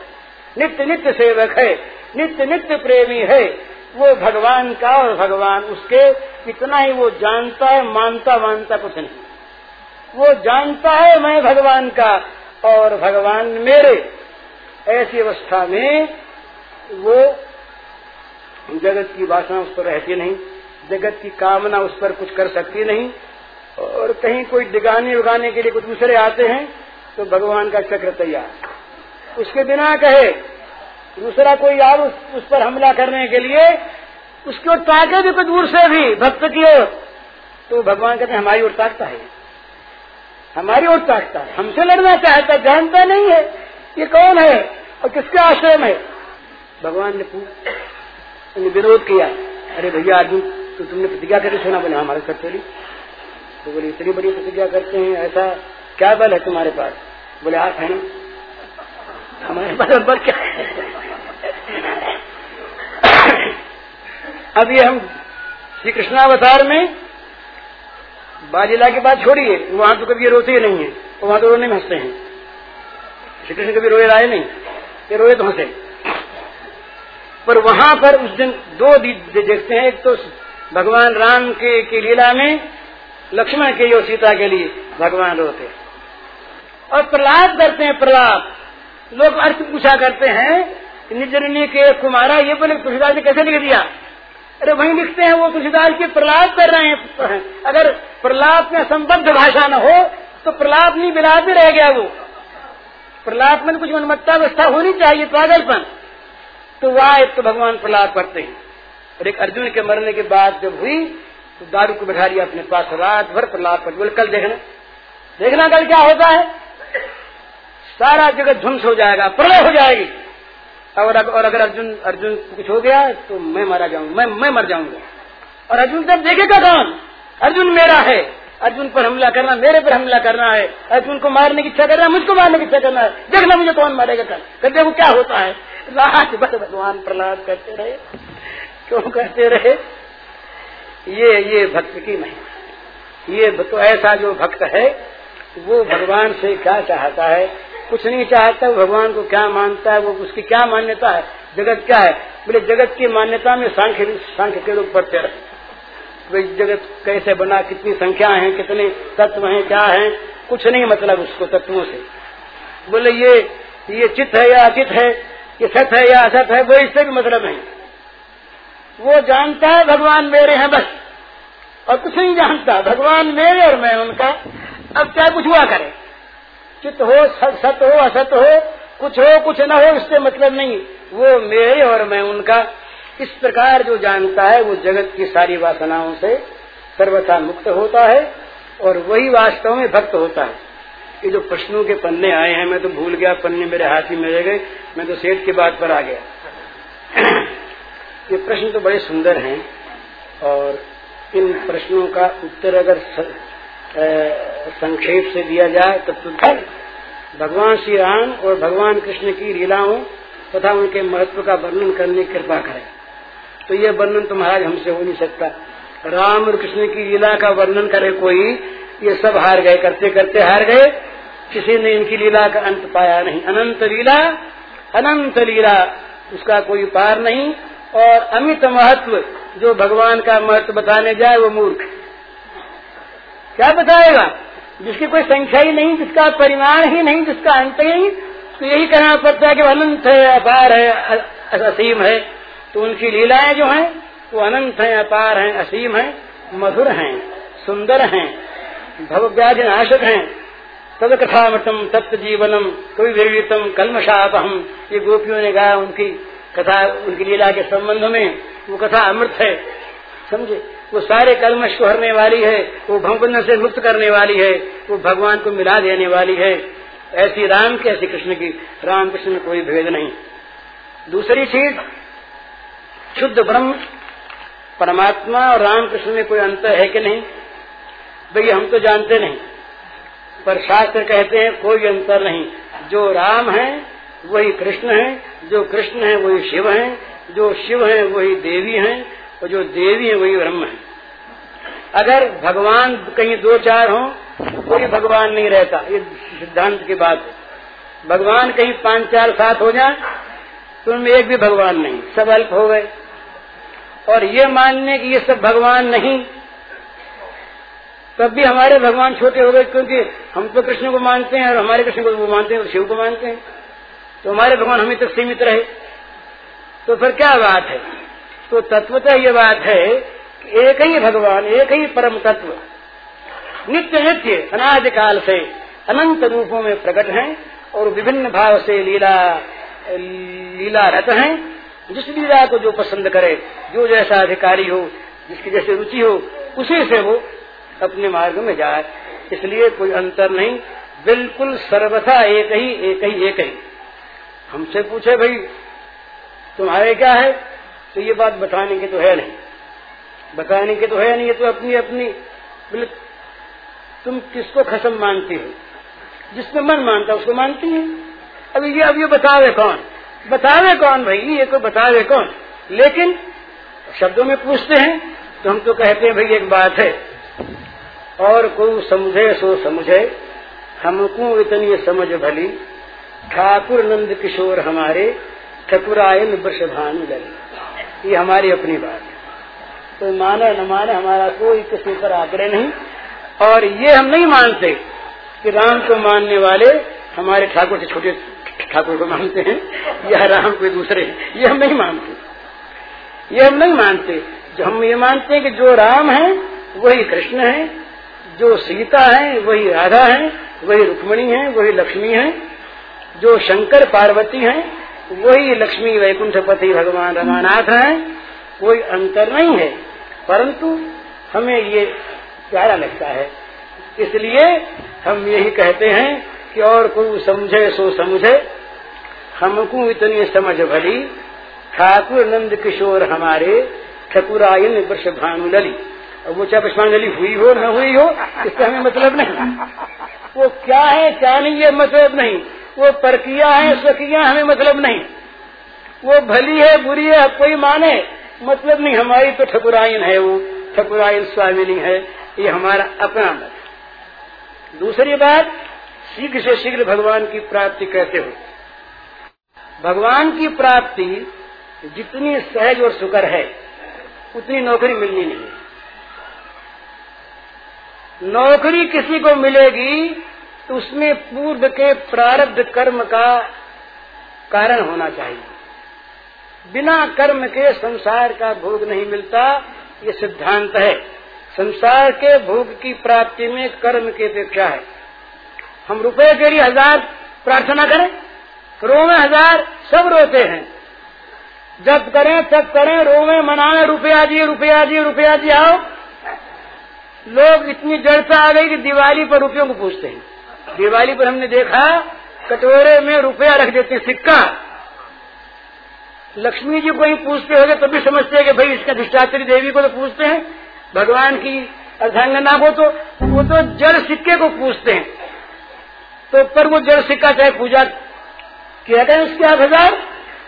नित्य नित्य सेवक है। नित्य नित्य प्रेमी है। वो भगवान का और भगवान उसके इतना ही वो जानता है, मानता मानता कुछ नहीं। वो जानता है मैं भगवान का और भगवान मेरे। ऐसी अवस्था में वो जगत की वासना उस पर रहती नहीं। जगत की कामना उस पर कुछ कर सकती नहीं। और कहीं कोई डिगाने उगाने के लिए कुछ दूसरे आते हैं तो भगवान का चक्र तैयार। उसके बिना कहे दूसरा कोई यार उस, उस पर हमला करने के लिए उसकी ओर ताके भी कुछ दूर से भी भक्त की ओर। तो भगवान कहते हैं हमारी ओर ताकता है। हमारी ओर ताकता है। हमसे लड़ना चाहता जानता नहीं है ये कौन है और किसके आश्रय में भगवान ने विरोध किया अरे भैया अर्जुन तो तुमने प्रतिज्ञा करके सुना बोले हमारे चली तो बोले इतनी बड़ी प्रतिज्ञा करते हैं ऐसा क्या बल है तुम्हारे पास? बोले हाथ है ना। हमारे पास बल क्या है? ये हम श्री कृष्णावतार में बाजिला की बात छोड़िए वहाँ तो कभी रोते ही नहीं है तो वहाँ तो रोने में हँसते हैं। श्री कृष्ण कभी रोए राय नहीं ये रोए तो हंसे। पर वहाँ पर उस दिन दो देखते हैं एक तो भगवान राम के, की लीला में लक्ष्मण के और सीता के लिए भगवान रोते और प्रहलाद करते हैं, प्रहलाद। लोग अर्थ पूछा करते हैं निजरणी के कुमारा, ये बोले, तुलसीदास ने कैसे लिख दिया? अरे वही लिखते हैं वो तुलसीदास के प्रहलाद कर रहे हैं। अगर प्रहलाद में संबद्ध भाषा न हो तो प्रहलाद नहीं बिलाद भी रह गया वो। प्रहलाद में कुछ मनमत्ता व्यवस्था होनी चाहिए, पागलपन। तो वह तो भगवान प्रहलाद पढ़ते हैं। और एक अर्जुन के मरने के बाद जब हुई तो दारू को बैठा लिया अपने पास रात भर प्रहलाद पढ़ बोले कल देखना। देखना कल क्या होता है? सारा जगत ध्वंस हो जाएगा प्रलय हो जाएगी। और, और अगर अर्जुन अर्जुन कुछ हो गया तो मैं मारा जाऊँगा मैं मैं मर जाऊँगा। और अर्जुन जब देखेगा कौन? अर्जुन मेरा है। अर्जुन पर हमला करना मेरे पर हमला करना है। अर्जुन को मारने की इच्छा करना है मुझको मारने की इच्छा करना है। देखना मुझे कौन मारेगा कल। कल देखो क्या होता है। रात भर भगवान प्रहलाद करते रहे। क्यों कहते रहे? ये ये भक्त की नहीं ये तो ऐसा जो भक्त है, वो भगवान से क्या चाहता है? कुछ नहीं चाहता, वो भगवान को क्या मानता है? वो उसकी क्या मान्यता है? जगत क्या है? बोले, जगत की मान्यता में सांख्य सांख्य के रूप पढ़ते रहे। जगत कैसे बना? कितनी संख्या है? कितने तत्व हैं? क्या है? कुछ नहीं मतलब उसको तत्वों से। बोले, ये ये चित्त है या अचित है? ये सत है या असत है? वो इससे भी मतलब नहीं। वो जानता है भगवान मेरे हैं बस। और कुछ नहीं जानता, भगवान मेरे और मैं उनका। अब क्या कुछ हुआ करे? चित हो सत हो, असत हो, कुछ हो, कुछ न हो इससे मतलब नहीं। वो मेरे और मैं उनका। इस प्रकार जो जानता है, वो जगत की सारी वासनाओं से सर्वथा मुक्त होता है और वही वास्तव में भक्त होता है। ये जो प्रश्नों के पन्ने आए हैं, मैं तो भूल गया, पन्ने मेरे हाथ ही में रह गए, मैं तो सेठ की बात पर आ गया। ये प्रश्न तो बड़े सुंदर हैं और इन प्रश्नों का उत्तर अगर संक्षेप से दिया जाए तो, तो भगवान श्री राम और भगवान कृष्ण की लीलाओं तथा उनके महत्व का वर्णन करने की कृपा करें। तो ये वर्णन तो महाराज हमसे हो नहीं सकता। राम और कृष्ण की लीला का वर्णन करे कोई ये सब हार गए करते करते हार गए। किसी ने इनकी लीला का अंत पाया नहीं। अनंत लीला अनंत लीला उसका कोई पार नहीं। और अमित महत्व, जो भगवान का महत्व बताने जाए वो मूर्ख। क्या बताएगा? जिसकी कोई संख्या ही नहीं, जिसका परिमाण ही नहीं, जिसका अंत ही नहीं तो यही कहना पड़ता है कि अनंत है, अपार है असीम है। तो उनकी लीलाएँ जो हैं, वो अनंत हैं, अपार हैं, असीम हैं, मधुर हैं, सुंदर हैं भवव्याज नाशक हैं। तद कथामृतम तत्व जीवनम कोई विरतम कलमशापहम ये गोपियों ने गाया उनकी कथा उनकी लीला के संबंध में वो कथा अमृत है। समझे? वो सारे कलमश को हरने वाली है, वो भवबंधन से मुक्त करने वाली है, वो भगवान को मिला देने वाली है। ऐसी राम की, ऐसी कृष्ण की। राम कृष्ण में कोई भेद नहीं। दूसरी चीज़, शुद्ध ब्रह्म, परमात्मा और राम कृष्ण में कोई अंतर है कि नहीं? भाई, हम तो जानते नहीं। पर शास्त्र कहते हैं, कोई अंतर नहीं। जो राम है वही कृष्ण है, जो कृष्ण है, वही शिव है, जो शिव है, वही देवी है, और जो देवी है, वही ब्रह्म है। अगर भगवान कहीं दो चार हो, कोई भगवान नहीं रहता, ये सिद्धांत की बात है। भगवान कहीं पाँच चार सात हो जाए तो उनमें एक भी भगवान नहीं, सब अल्प हो गए। और ये मानने की ये सब भगवान नहीं, तब भी हमारे भगवान छोटे हो गए, क्योंकि हम तो कृष्ण को मानते हैं और हमारे कृष्ण को वो मानते हैं तो शिव को मानते हैं। तो हमारे भगवान हमें तक सीमित रहे। तो फिर क्या बात है? तो तत्वतः ये बात है कि एक ही भगवान, एक ही परम तत्व, नित्य नित्य अनाज काल से अनंत रूपों में प्रकट हैं और विभिन्न भाव से लीला लीला रत हैं। जिस लीला को जो पसंद करे, जो जैसा अधिकारी हो, जिसकी जैसे रुचि हो, उसी से वो अपने मार्ग में जाए। इसलिए कोई अंतर नहीं, बिल्कुल सर्वथा एक ही एक ही एक ही। हमसे पूछे, भाई, तुम्हारे क्या है? तो ये बात बताने की तो है नहीं। बताने की तो है नहीं, ये तो अपनी अपनी। बोले, तुम किसको खसम मानती हो? जिसमें मन मानता उसको मानती है। अब ये अब ये बतावे कौन? बतावे कौन भाई? ये को बतावे कौन? लेकिन शब्दों में पूछते हैं तो हम तो कहते हैं, भाई, एक बात है। और को समझे सो समझे। हमको इतनी समझ भली ठाकुर नंद किशोर हमारे ठकुरायन वृषभानु लली ये हमारी अपनी बात है। तो माने न माने हमारा कोई किसी पर आग्रह नहीं। और ये हम नहीं मानते कि राम को मानने वाले हमारे ठाकुर से छोटे ठाकुर को मानते हैं या राम कोई दूसरे ये हम नहीं मानते। ये हम नहीं मानते। जो हम ये मानते हैं कि जो राम है, वही कृष्ण है। जो सीता है, वही राधा है, वही रुक्मणी है, वही लक्ष्मी है। जो शंकर पार्वती है, वही लक्ष्मी वैकुंठपति भगवान रमानाथ हैं, कोई अंतर नहीं है। परंतु हमें ये प्यारा लगता है। इसलिए हम यही कहते हैं कि और को समझे सो समझे, हमको इतनी समझ भली। ठाकुर नंद किशोर हमारे, ठकुरायन वर्ष भानु लली वो चाहे पुष्पांजलि हुई हो, न हुई हो, इसका हमें मतलब नहीं। वो क्या है, क्या नहीं, ये मतलब नहीं। वो प्रक्रिया है स्वक्रिया हमें मतलब नहीं। वो भली है, बुरी है कोई माने मतलब नहीं, हमारी तो ठकुरायन है वो, ठकुरायन स्वामिनी है, ये हमारा अपना मत दूसरी बात, शीघ्र से शीघ्र भगवान की प्राप्ति कहते हो। भगवान की प्राप्ति जितनी सहज और सुकर है, उतनी नौकरी मिलनी नहीं है। नौकरी किसी को मिलेगी तो उसमें पूर्व के प्रारब्ध कर्म का कारण होना चाहिए। बिना कर्म के संसार का भोग नहीं मिलता, ये सिद्धांत है। संसार के भोग की प्राप्ति में कर्म की अपेक्षा है। हम रुपए के लिए हज़ार प्रार्थना करें, रोवे हज़ार, सब रोते हैं। जब करें, तब करें, रोवे मनावे रुपया दिए रुपया दिए रुपया दिए आओ। लोग इतनी जड़ता आ गई कि दिवाली पर रुपयों को पूछते हैं। दिवाली पर हमने देखा, कटोरे में रुपया रख देते सिक्का। लक्ष्मी जी को ही पूछते हो तो भी समझते हैं कि भाई इसका धिष्टात्री देवी को तो पूछते हैं। भगवान की अर्धांगना को तो वो तो जड़ सिक्के को पूछते हैं। तो पर वो जड़ सिक्का चाहे पूजा किया गया उसके आठ हज़ार।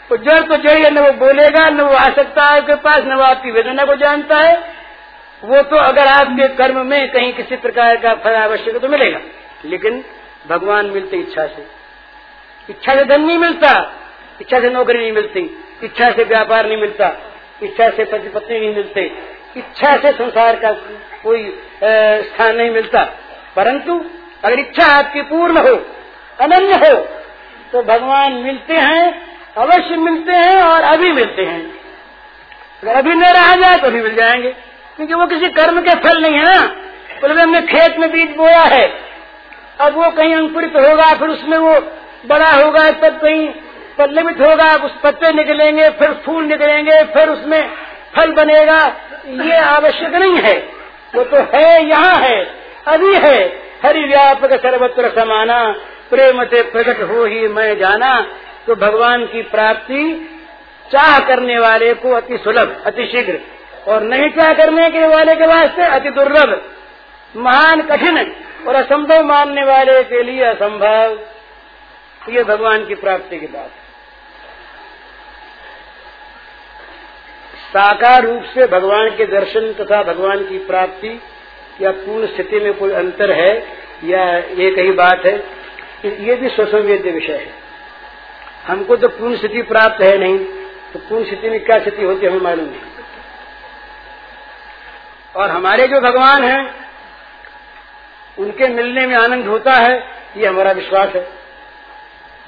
तो जड़ तो जड़ है, न वो बोलेगा, न वो आ सकता है आपके पास, न वो आपकी वेदना को जानता है। वो तो अगर आपके कर्म में कहीं किसी प्रकार का फल आवश्यक तो मिलेगा। लेकिन भगवान मिलते इच्छा से। इच्छा से धन नहीं मिलता, इच्छा से नौकरी नहीं मिलती, इच्छा से व्यापार नहीं मिलता, इच्छा से पति पत्नी नहीं मिलते, इच्छा से संसार का कोई स्थान नहीं मिलता। परंतु अगर इच्छा आपकी पूर्ण हो, अनन्य हो तो भगवान मिलते हैं, अवश्य मिलते हैं और अभी मिलते हैं। अगर अभी न रहा जाए तो अभी मिल जाएँगे, क्योंकि वो किसी कर्म के फल नहीं है ना। बोले, हमने खेत में बीज बोया है अब वो कहीं अंकुरित होगा, फिर उसमें वो बड़ा होगा, तब कहीं पल्लवित होगा उस पत्ते निकलेंगे, फिर फूल निकलेंगे, फिर उसमें फल बनेगा। ये आवश्यक नहीं है। वो तो है, यहाँ है, अभी है। हरि व्यापक सर्वत्र समाना, प्रेम से प्रकट हो ही मैं जाना। तो भगवान की प्राप्ति चाह करने वाले को अति सुलभ, अति शीघ्र। और नहीं चाह करने के वाले के वास्ते अति दुर्लभ। महान कठिन और असंभव मानने वाले के लिए असंभव, ये भगवान की प्राप्ति की बात है। साकार रूप से भगवान के दर्शन तथा भगवान की प्राप्ति या पूर्ण स्थिति में कोई अंतर है, या ये कही बात है, ये भी स्वसंवेद्य विषय है। हमको तो पूर्ण स्थिति प्राप्त है नहीं तो पूर्ण स्थिति में क्या स्थिति होती है, हमें मालूम नहीं। और हमारे जो भगवान हैं उनके मिलने में आनंद होता है, ये हमारा विश्वास है।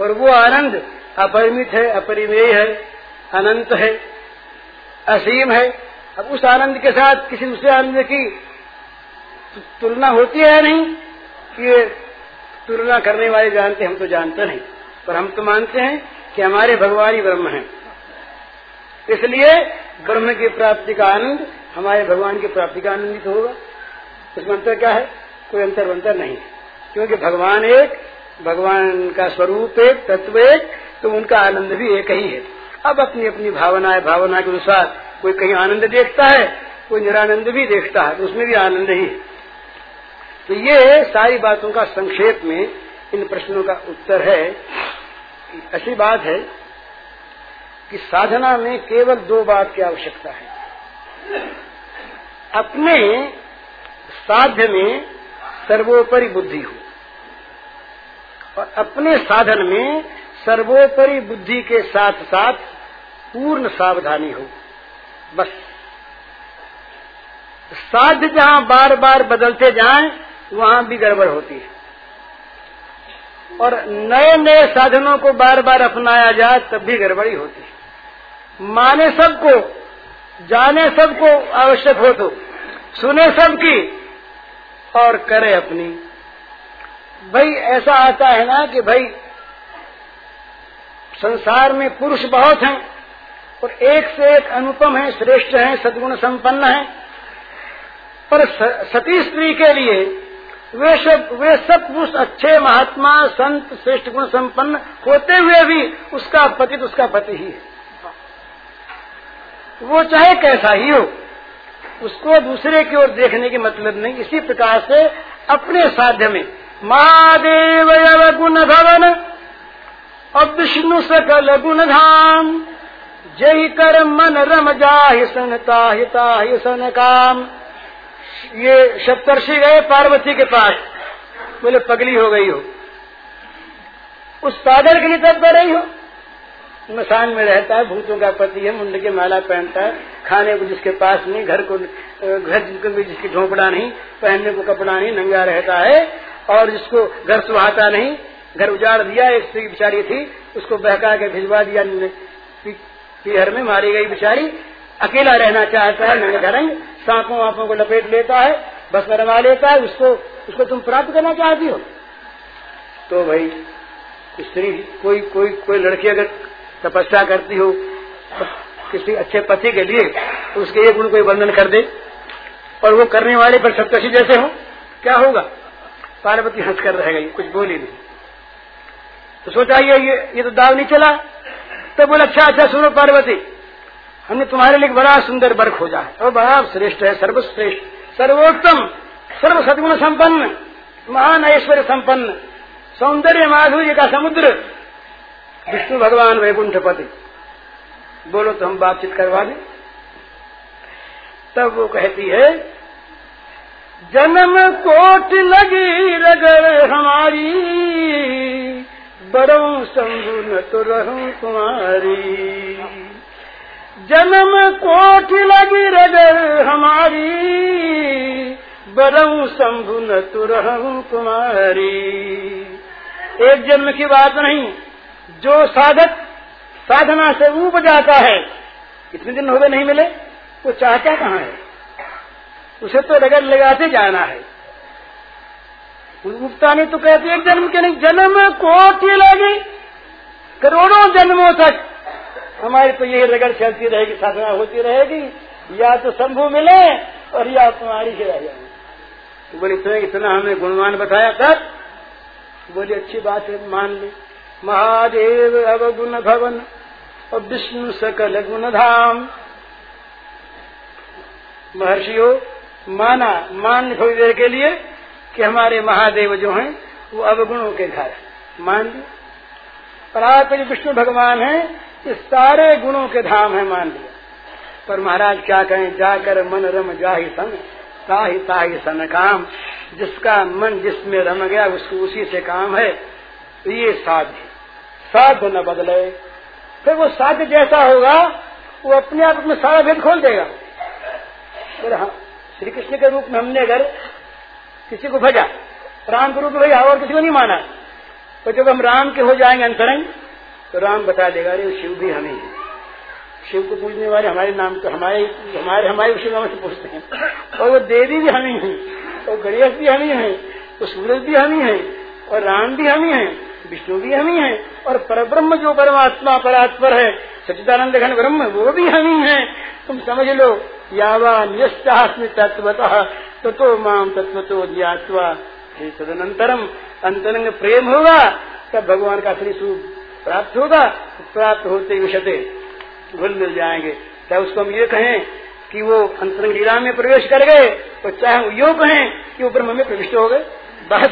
और वो आनंद अपरिमित है, अपरिमेय है, अनंत है, असीम है। अब उस आनंद के साथ किसी दूसरे आनंद की तुलना होती है नहीं? कि तुलना करने वाले जानते, हम तो जानते नहीं। पर हम तो मानते हैं कि हमारे भगवान ही ब्रह्म हैं। इसलिए ब्रह्म की प्राप्ति का आनंद, हमारे भगवान की प्राप्ति का आनंदित तो होगा। उसमें अंतर क्या है? कोई अंतर अंतर नहीं। क्योंकि भगवान एक, भगवान का स्वरूप एक, तत्व एक तो उनका आनंद भी एक ही है। अब अपनी अपनी भावना है, भावना के अनुसार कोई कहीं आनंद देखता है, कोई निरानंद भी देखता है तो उसमें भी आनंद ही है। तो ये सारी बातों का संक्षेप में इन प्रश्नों का उत्तर है। ऐसी बात है कि साधना में केवल दो बात की आवश्यकता है। अपने साध्य में सर्वोपरि बुद्धि हो। और अपने साधन में सर्वोपरि बुद्धि के साथ साथ पूर्ण सावधानी हो। बस। साध जहाँ बार बार बदलते जाएँ, वहाँ भी गड़बड़ होती है। और नए नए साधनों को बार बार अपनाया जाए, तब भी गड़बड़ी होती है। माने सबको, जाने सबको आवश्यक हो तो सुने सबकी और करे अपनी। भाई, ऐसा आता है ना कि भाई, संसार में पुरुष बहुत हैं और एक से एक अनुपम है, श्रेष्ठ है, सदगुण संपन्न है। पर सती स्त्री के लिए वे सब वे सब पुरुष अच्छे, महात्मा, संत, श्रेष्ठ गुण संपन्न होते हुए भी उसका पति तो उसका पति ही है। वो चाहे कैसा ही हो। उसको दूसरे की ओर देखने की मतलब नहीं। इसी प्रकार से अपने साध्य में, महादेव गुण भवन और विष्णु सकल गुण धाम, जय कर मन रम जाहि सनता हिता सन काम। ये सप्तर्षि गए पार्वती के पास, बोले, पगली हो गई हो। उस सागर के लिए तब रही हो। मसान में रहता है, भूतों का पति है, मुंड के माला पहनता है, खाने को जिसके पास नहीं, घर को घर भी जिसकी झोंपड़ा नहीं, पहनने को कपड़ा नहीं, नंगा रहता है, और जिसको घर सुहाता नहीं, घर उजाड़ दिया, एक स्त्री बिचारी थी, उसको बहका के भिजवा दिया पीहर में मारी गई बिचारी, अकेला रहना चाहता है, नंगे धरंग, सांपों वापों को लपेट लेता है, बस रमा लेता है, उसको उसको तुम प्राप्त करना चाहती हो? तो भाई, स्त्री, कोई कोई कोई लड़की अगर तपस्या करती हो किसी अच्छे पति के लिए तो उसके एक गुण कोई वर्णन कर दे। और वो करने वाले पर सप्तषि जैसे हो, क्या होगा? पार्वती हंस कर रह गई, कुछ बोली नहीं। तो सोचा, ये ये तो दाव नहीं चला। तो बोला अच्छा अच्छा सुनो पार्वती, हमने तुम्हारे लिए बड़ा सुंदर वर खोजा है। और बड़ा श्रेष्ठ है, सर्वश्रेष्ठ, सर्वोत्तम, सर्व सदगुण संपन्न महान ऐश्वर्य संपन्न, सौंदर्य माधुर्य का समुद्र विष्णु भगवान वैकुंठपति। बोलो तो हम बातचीत करवा दें। तब वो कहती है जन्म कोट लगी रगड़ हमारी बड़ों शंभु न तो रहूँ तुम्हारी जन्म कोट लगी रगड़ हमारी बरऊ शंभु न तो रहूँ तुम्हारी एक जन्म की बात नहीं जो साधक साधना से ऊब जाता है, इतने दिन हो गए नहीं मिले, वो चाहता कहाँ है? उसे तो रगड़ लगाते जाना है। उगता नहीं तो कहते, एक जन्म के नहीं, जन्म कोटि लगी, करोड़ों जन्मों तक। हमारी तो यही रगड़ चलती रहेगी, साधना होती रहेगी, या तो शंभु मिले और या तुम्हारी ही रह जाए तो बोले, इतना इतना हमें गुणवान बताया तब बोले, अच्छी बात है, मान ली। महादेव अवगुण भवन और विष्णु सकल गुण धाम। महर्षियों, माना, मान थोड़ी देर के लिए कि हमारे महादेव जो हैं, वो अवगुणों के घर मान ली। पर आप जो विष्णु भगवान हैं, ये सारे गुणों के धाम है, मान लिया। पर महाराज क्या कहें, जाकर मन रम जाहि सन, ताहि ताहि सन काम। जिसका मन जिसमें रम गया, उसको उसी से काम है। तो ये साध्य। साध्य न बदले। फिर वो साध्य जैसा होगा, वो अपने आप में सारा भेद खोल देगा। फिर हाँ श्री कृष्ण के रूप में हमने अगर किसी को भजा, राम के रूप में भैया और किसी को नहीं माना तो जब हम राम के हो जाएँगे अंतरंग तो राम बता देगा, अरे शिव भी हमें है। शिव को पूजने वाले हमारे नाम तो हमारे हमारे हमारे उसी नाम से पूछते हैं। और वो देवी भी हम ही, और गणेश भी हम ही है तो सूरज भी हम ही है और राम भी हम ही है। विष्णु भी हम ही है और पर ब्रह्म जो परमात्मा परात्पर है सचिदानंद घन ब्रह्म, वो भी हम ही। है तुम समझ लो, यावान यस्मी तत्वतः ततो माम तत्व तो ज्ञातवा तदनंतरम अंतरंग प्रेम होगा, तब भगवान का असली सूप प्राप्त होगा, प्राप्त होते विषते घुल मिल जाएँगे। चाहे उसको हम ये कहें कि वो अंतरंग लीला में प्रवेश कर गए तो चाहे वो यो कहें कि वो ब्रह्म में प्रविष्ट हो गए। बात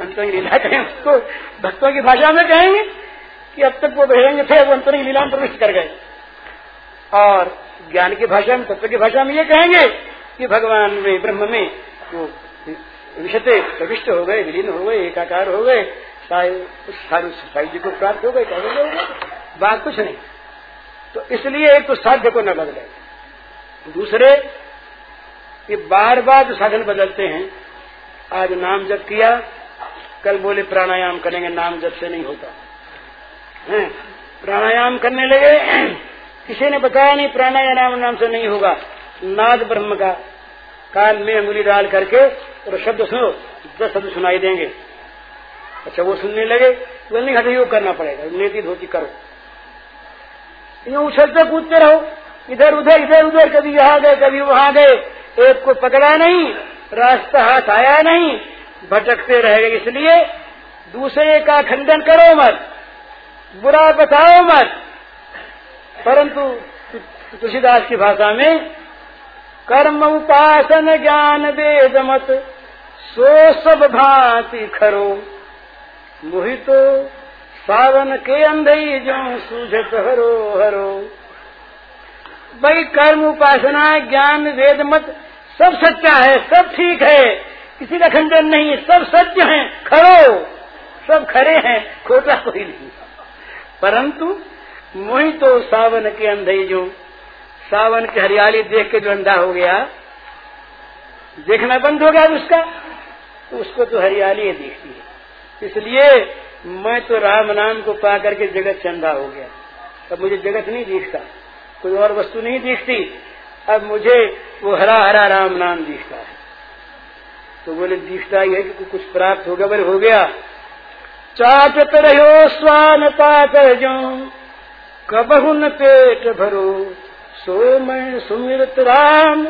अंतरंग लीला कहें उसको भक्तों की भाषा में कहेंगे कि अब तक वो बहिरंग थे, वो अंतरंग लीला में प्रवेश कर गए। और ज्ञान की भाषा में, तत्व की भाषा में ये कहेंगे कि भगवान में, ब्रह्म में वो विषते प्रविष्ट हो गए, विलीन हो गए, एकाकार हो गए साई जी को प्राप्त हो गए कहेंगे बात कुछ नहीं। तो इसलिए एक तो साध्य को न बदले। दूसरे, ये बार बार जो साधन बदलते हैं, आज नाम जब किया कल बोले प्राणायाम करेंगे, नाम जब से नहीं होता। है? प्राणायाम करने लगे, किसी ने बताया नहीं प्राणायाम नाम से नहीं होगा। नाद ब्रह्म का काल में अंगुली डाल करके और शब्द सुनो, दस शब्द सुनाई देंगे। अच्छा वो सुनने लगे तो नहीं, हटे, योग करना पड़ेगा। नेति धोती करो। यूँ उछलते कूदते रहो। इधर, उधर इधर, उधर, कभी यहाँ गए, कभी वहाँ गए। एक को पकड़ा नहीं, रास्ता हाथ आया नहीं। भटकते रह गए इसलिए दूसरे का खंडन करो मत, बुरा बताओ मत। परंतु तुलसीदास की भाषा में, कर्म उपासन ज्ञान वेद मत, सो सब भांति खरो। मोहितो सावन के अंधई जो सूझत हरो हरो। भाई कर्म उपासना ज्ञान वेद मत, सब सच्चा है, सब ठीक है। किसी का खंडन नहीं है, सब सत्य है खरो सब खरे हैं, खोटा कोई नहीं। परंतु मोही तो सावन के अंधे जो, सावन की हरियाली देख के जो अंधा हो गया, देखना बंद हो गया उसका तो उसको तो हरियाली ही दिखती है। इसलिए मैं तो राम नाम को पा करके जगत से अंधा हो गया। अब मुझे जगत नहीं दिखता, कोई और वस्तु नहीं दिखती। अब मुझे वो हरा हरा राम नाम दिखता है। तो बोले दिखता ही है कि कुछ प्राप्त हो गया बोले, हो गया। चाटत रहो, स्वान पाकर जो कबहुन पेट भरो। सो मैं सुमिरत राम,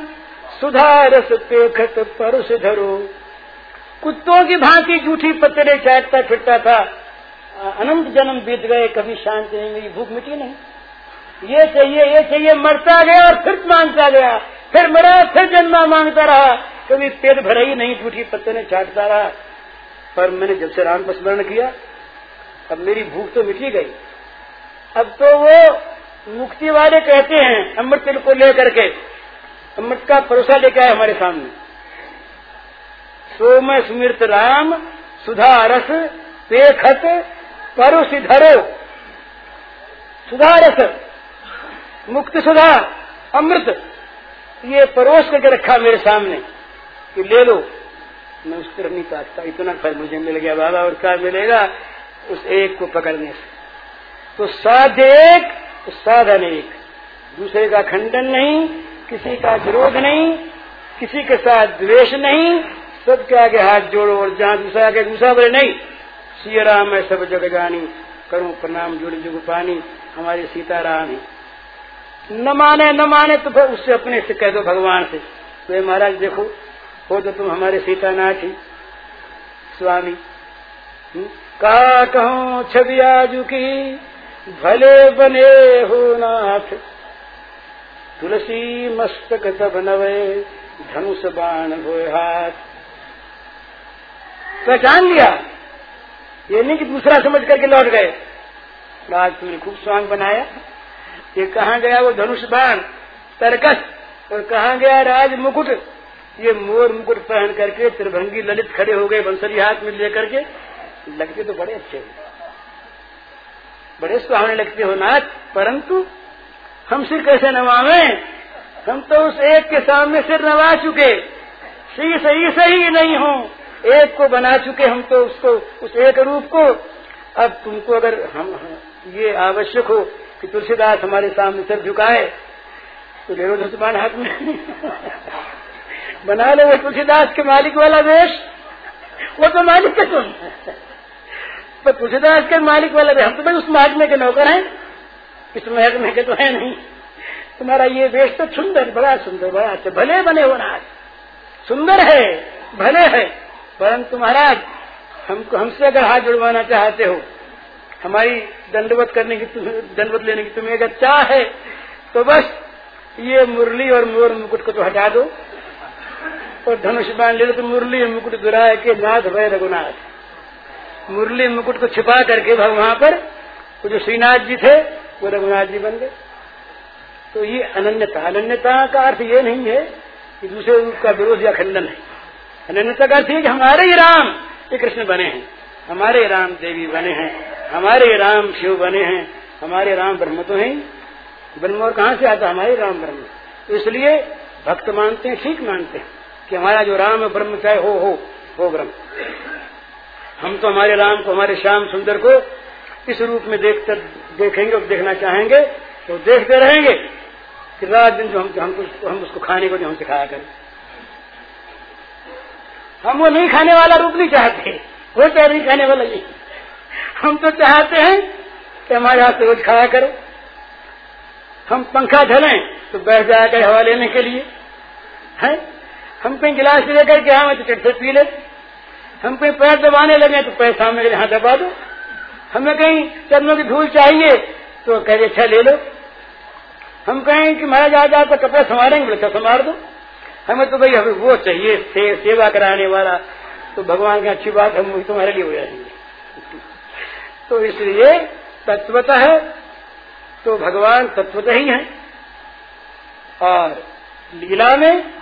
सुधारस पेखत परस धरो। कुत्तों की भांति जूठी पत्थरे चाटता फिरता था। अनंत जन्म बीत गए, कभी शांति नहीं मेरी भूख मिटी नहीं। ये चाहिए ये चाहिए, मरता गया और फिर माँगता गया। फिर मरा, फिर जन्मा माँगता रहा। कभी पेट भरा ही नहीं टूटी पत्ते ने चाटता रहा पर मैंने जब से राम का स्मरण किया अब मेरी भूख तो मिटी गई। अब तो वो मुक्ति वाले कहते हैं, अमृत तिल को लेकर के। अमृत का परोसा लेके आए हमारे सामने। सोम स्मृत राम, सुधा रस, पेखत परुष धरो सुधा रस, मुक्त सुधा, अमृत। ये परोस करके रखा मेरे सामने। कि ले लो। मैं उस तरफ़ नहीं काटता। इतना फल मुझे मिल गया, बाबा, और क्या मिलेगा? उस एक को पकड़ने से। तो साध एक तो साधन एक दूसरे का खंडन नहीं, किसी का विरोध नहीं, किसी के साथ द्वेष नहीं, सबके आगे हाथ जोड़ो और जहाँ दूसरा आगे दूसरा बोले, नहीं सी राम है सब जग जानी करूँ प्रणाम, जुड़ जुग पानी, हमारे सीताराम है। न माने न माने तो फिर उससे अपने से कह दो भगवान से। तो महाराज, देखो हो तो तुम हमारे सीता नाथ ही, स्वामी। का कहा कहूँ छवि आजू की, भले बने हो नाथ। तुलसी मस्तक तब नवे, धनुष बाण हो हाथ। पहचान लिया? ये नहीं कि दूसरा समझ करके लौट गए। आज तुमने खूब स्वांग बनाया। ये कहा गया वो धनुष बाण? तरकस। और कहा गया राज मुकुट? ये मोर मुकुट पहन करके त्रिभंगी ललित खड़े हो गए बंसरी हाथ में लेकर के लगते तो बड़े अच्छे बड़े सुहावने लगते हो नाथ, परंतु हम सिर कैसे नवावे? हम तो उस एक के सामने सिर नवा चुके। सही सही सही नहीं हो। एक को बना चुके हम तो उसको, उस एक रूप को। अब तुमको अगर हम ये आवश्यक हो कि तुलसीदास हमारे सामने सिर झुकाए तो ले लो हाथ में। बना लो वो तुलसीदास के मालिक वाला वेश। वो तो मालिक है तुम पर तुलसीदास के मालिक वाला वेश। हम तो भाई उस महकमे के नौकर हैं। इस महकमे के तो है नहीं। तुम्हारा ये वेश तो सुंदर, बड़ा सुंदर, बड़ा अच्छा भले बने हो ना सुंदर है, भले है, परंतु महाराज, हमको, हमसे अगर हाथ जुड़वाना चाहते हो, हमारी दंडवत करने की दंडवत लेने की तुम्हें अगर चाह है तो बस ये मुरली और मोर मुकुट को तो हटा दो। और धनुष बाण ले तो मुरली मुकुट दुराए के नाथ भय रघुनाथ। मुरली मुकुट को छिपा करके वहाँ पर वो जो श्रीनाथ जी थे, वो रघुनाथ जी बन गए। तो ये अनन्यता। अनन्यता का अर्थ ये नहीं है कि दूसरे रूप का विरोध या खंडन है। अनन्यता का अर्थ है कि हमारे ही राम ये कृष्ण बने हैं। हमारे राम देवी बने हैं। हमारे राम शिव बने हैं। हमारे राम ब्रह्म तो हैं। ब्रह्म और कहाँ से आता? हमारे राम ब्रह्म। तो इसलिए भक्त मानते हैं, ठीक मानते हैं। कि हमारा जो राम ब्रह्म चाहे हो हो हो ब्रह्म। हम तो हमारे राम को, हमारे श्याम सुंदर को इस रूप में देखकर देखेंगे और देखना चाहेंगे तो देखते रहेंगे कि रात दिन जो हम हमको हम उसको खाने को जो हम सिखाया करें। हम वो नहीं खाने वाला रूप नहीं चाहते, वो चाहे नहीं खाने वाला नहीं। हम तो चाहते हैं कि हमारे हाथ से रोज खाया करो। हम पंखा झलें तो बैठ जाया करे हवा लेने के लिए। है? हम कहीं गिलास लेकर के हमें तो चटचट पी ले। हम कहीं पैर दबाने लगे तो पैर सामने यहाँ दबा दो। हमें कहीं चरणों की धूल चाहिए तो कह अच्छा ले लो। हम कहें कि महाराज आज आपका कपड़ा संवारेंगे बोले अच्छा संवार दो। हमें तो भाई हमें वो चाहिए से, सेवा कराने वाला। तो भगवान की अच्छी बात हम तुम्हारे लिए हो जाएँगे। तो इसलिए तत्वतः है तो भगवान तत्वतः ही है। और लीला में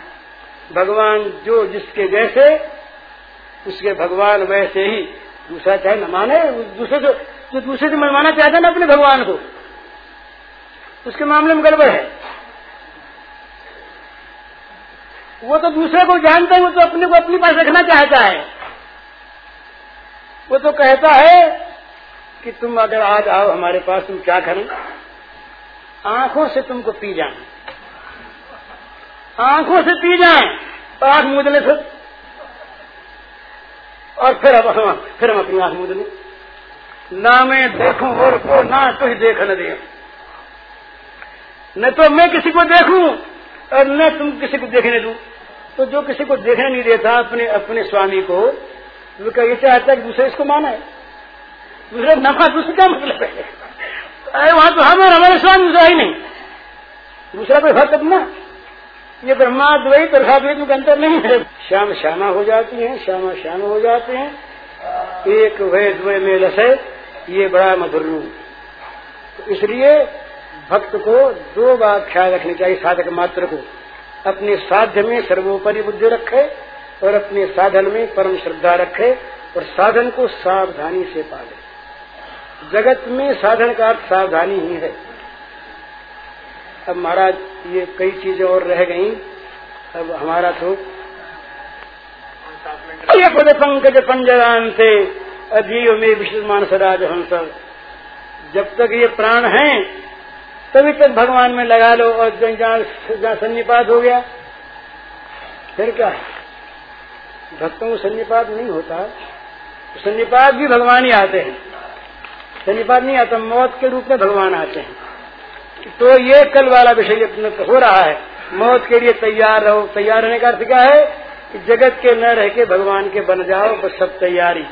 भगवान जो जिसके जैसे, उसके भगवान वैसे ही। दूसरा चाहे न माने, दूसरे जो जो दूसरे से मनवाना चाहता है ना अपने भगवान को। उसके मामले में गड़बड़ है। वो तो दूसरे को जानता है, वो तो अपने को अपने पास रखना चाहता है। वो तो कहता है कि तुम अगर आज आओ हमारे पास, तुम क्या करें? आँखों से तुमको पी जाए आँखों से पी जाए, आँख मुदले फिर और फिर अब हम, फिर हम अपनी आँख मुदले ना मैं देखूँ और को ना तो ही देख न दे। न तो मैं किसी को देखूँ और न तुम किसी को देखने दू। तो जो किसी को देखने नहीं देता, अपने अपने स्वामी को, वो क्या ये चाहता है कि दूसरे इसको माना। है दूसरे नफा, दूसरे का मतलब है? अरे वहाँ तो हम और हमारे स्वामी दूसरा ही नहीं। दूसरा कोई भक्त अपना ये ब्रह्माद्वैत और द्वैत में अंतर नहीं है। श्याम श्यामा हो जाती हैं, श्यामा श्याम हो जाते हैं। एक वह द्वय में लसे ये बड़ा मधुर रूप। तो इसलिए भक्त को दो बात ख्याल रखनी चाहिए साधक मात्र को। अपने साध्य में सर्वोपरि बुद्धि रखे और अपने साधन में परम श्रद्धा रखे और साधन को सावधानी से पाले। जगत में साधन का अर्थ सावधानी ही है। अब महाराज, ये कई चीज़ें और रह गई। अब हमारा तो पंकज पंजरान से अधीव में विश्व मानस राज हंस जब तक ये प्राण हैं, तभी तक भगवान में लगा लो और जहाँ सन्निपात हो गया। फिर क्या है? भक्तों को सन्निपात नहीं होता। सन्निपात भी भगवान ही आते हैं। सन्निपात नहीं आता, मौत के रूप में भगवान आते हैं। तो ये कल वाला विषय हो रहा है, मौत के लिए तैयार रहो। तैयार रहने का अर्थ क्या है? कि जगत के न रह के भगवान के बन जाओ, बस सब तैयारी।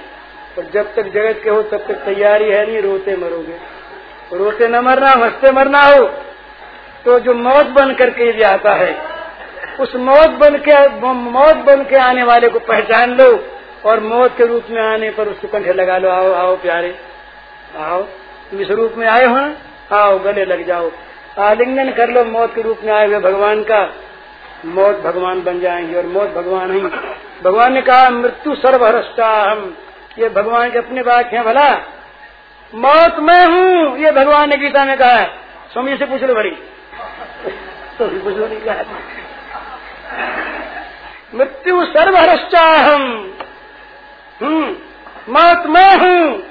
और जब तक जगत के हो, तब तक तैयारी है नहीं, रोते मरोगे। रोते न मरना हो हँसते मरना हो तो जो मौत बन करके यदि आता है, उस मौत बन के, मौत बन के आने वाले को पहचान लो और मौत के रूप में आने पर उसको कंठे लगा लो। आओ आओ प्यारे, आओ, तुम इस रूप में आए हो ना? आओ गले लग जाओ। आलिंगन कर लो, मौत के रूप में आए हुए भगवान का। मौत भगवान बन जाएँगे और मौत भगवान ही। भगवान ने कहा, मृत्यु सर्वहरष्टा हम ये भगवान के अपने वाक्य है, भला। मौत मैं हूँ, ये भगवान ने गीता में कहा है। स्वामी से पूछ लो बड़ी तो पूछ लो, नहीं कहा मृत्यु सर्वहरष्टा हम हम्म मौत मैं हूँ।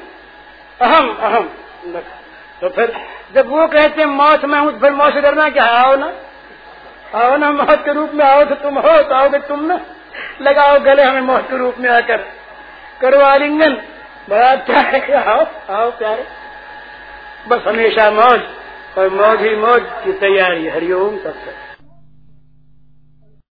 अहम अहम। तो फिर जब वो कहते हैं, मौत में हूँ फिर मौत से डरना क्या आओ ना। आओ ना, मौत के रूप में आओ तो तुम हो तो आओगे तुम ना। लगाओ गले हमें मौत के रूप में आकर। करो आलिंगन। बड़ा अच्छा है आओ आओ प्यारे। बस हमेशा मौज, और मौज ही मौज की तैयारी। हरिओम सबसे।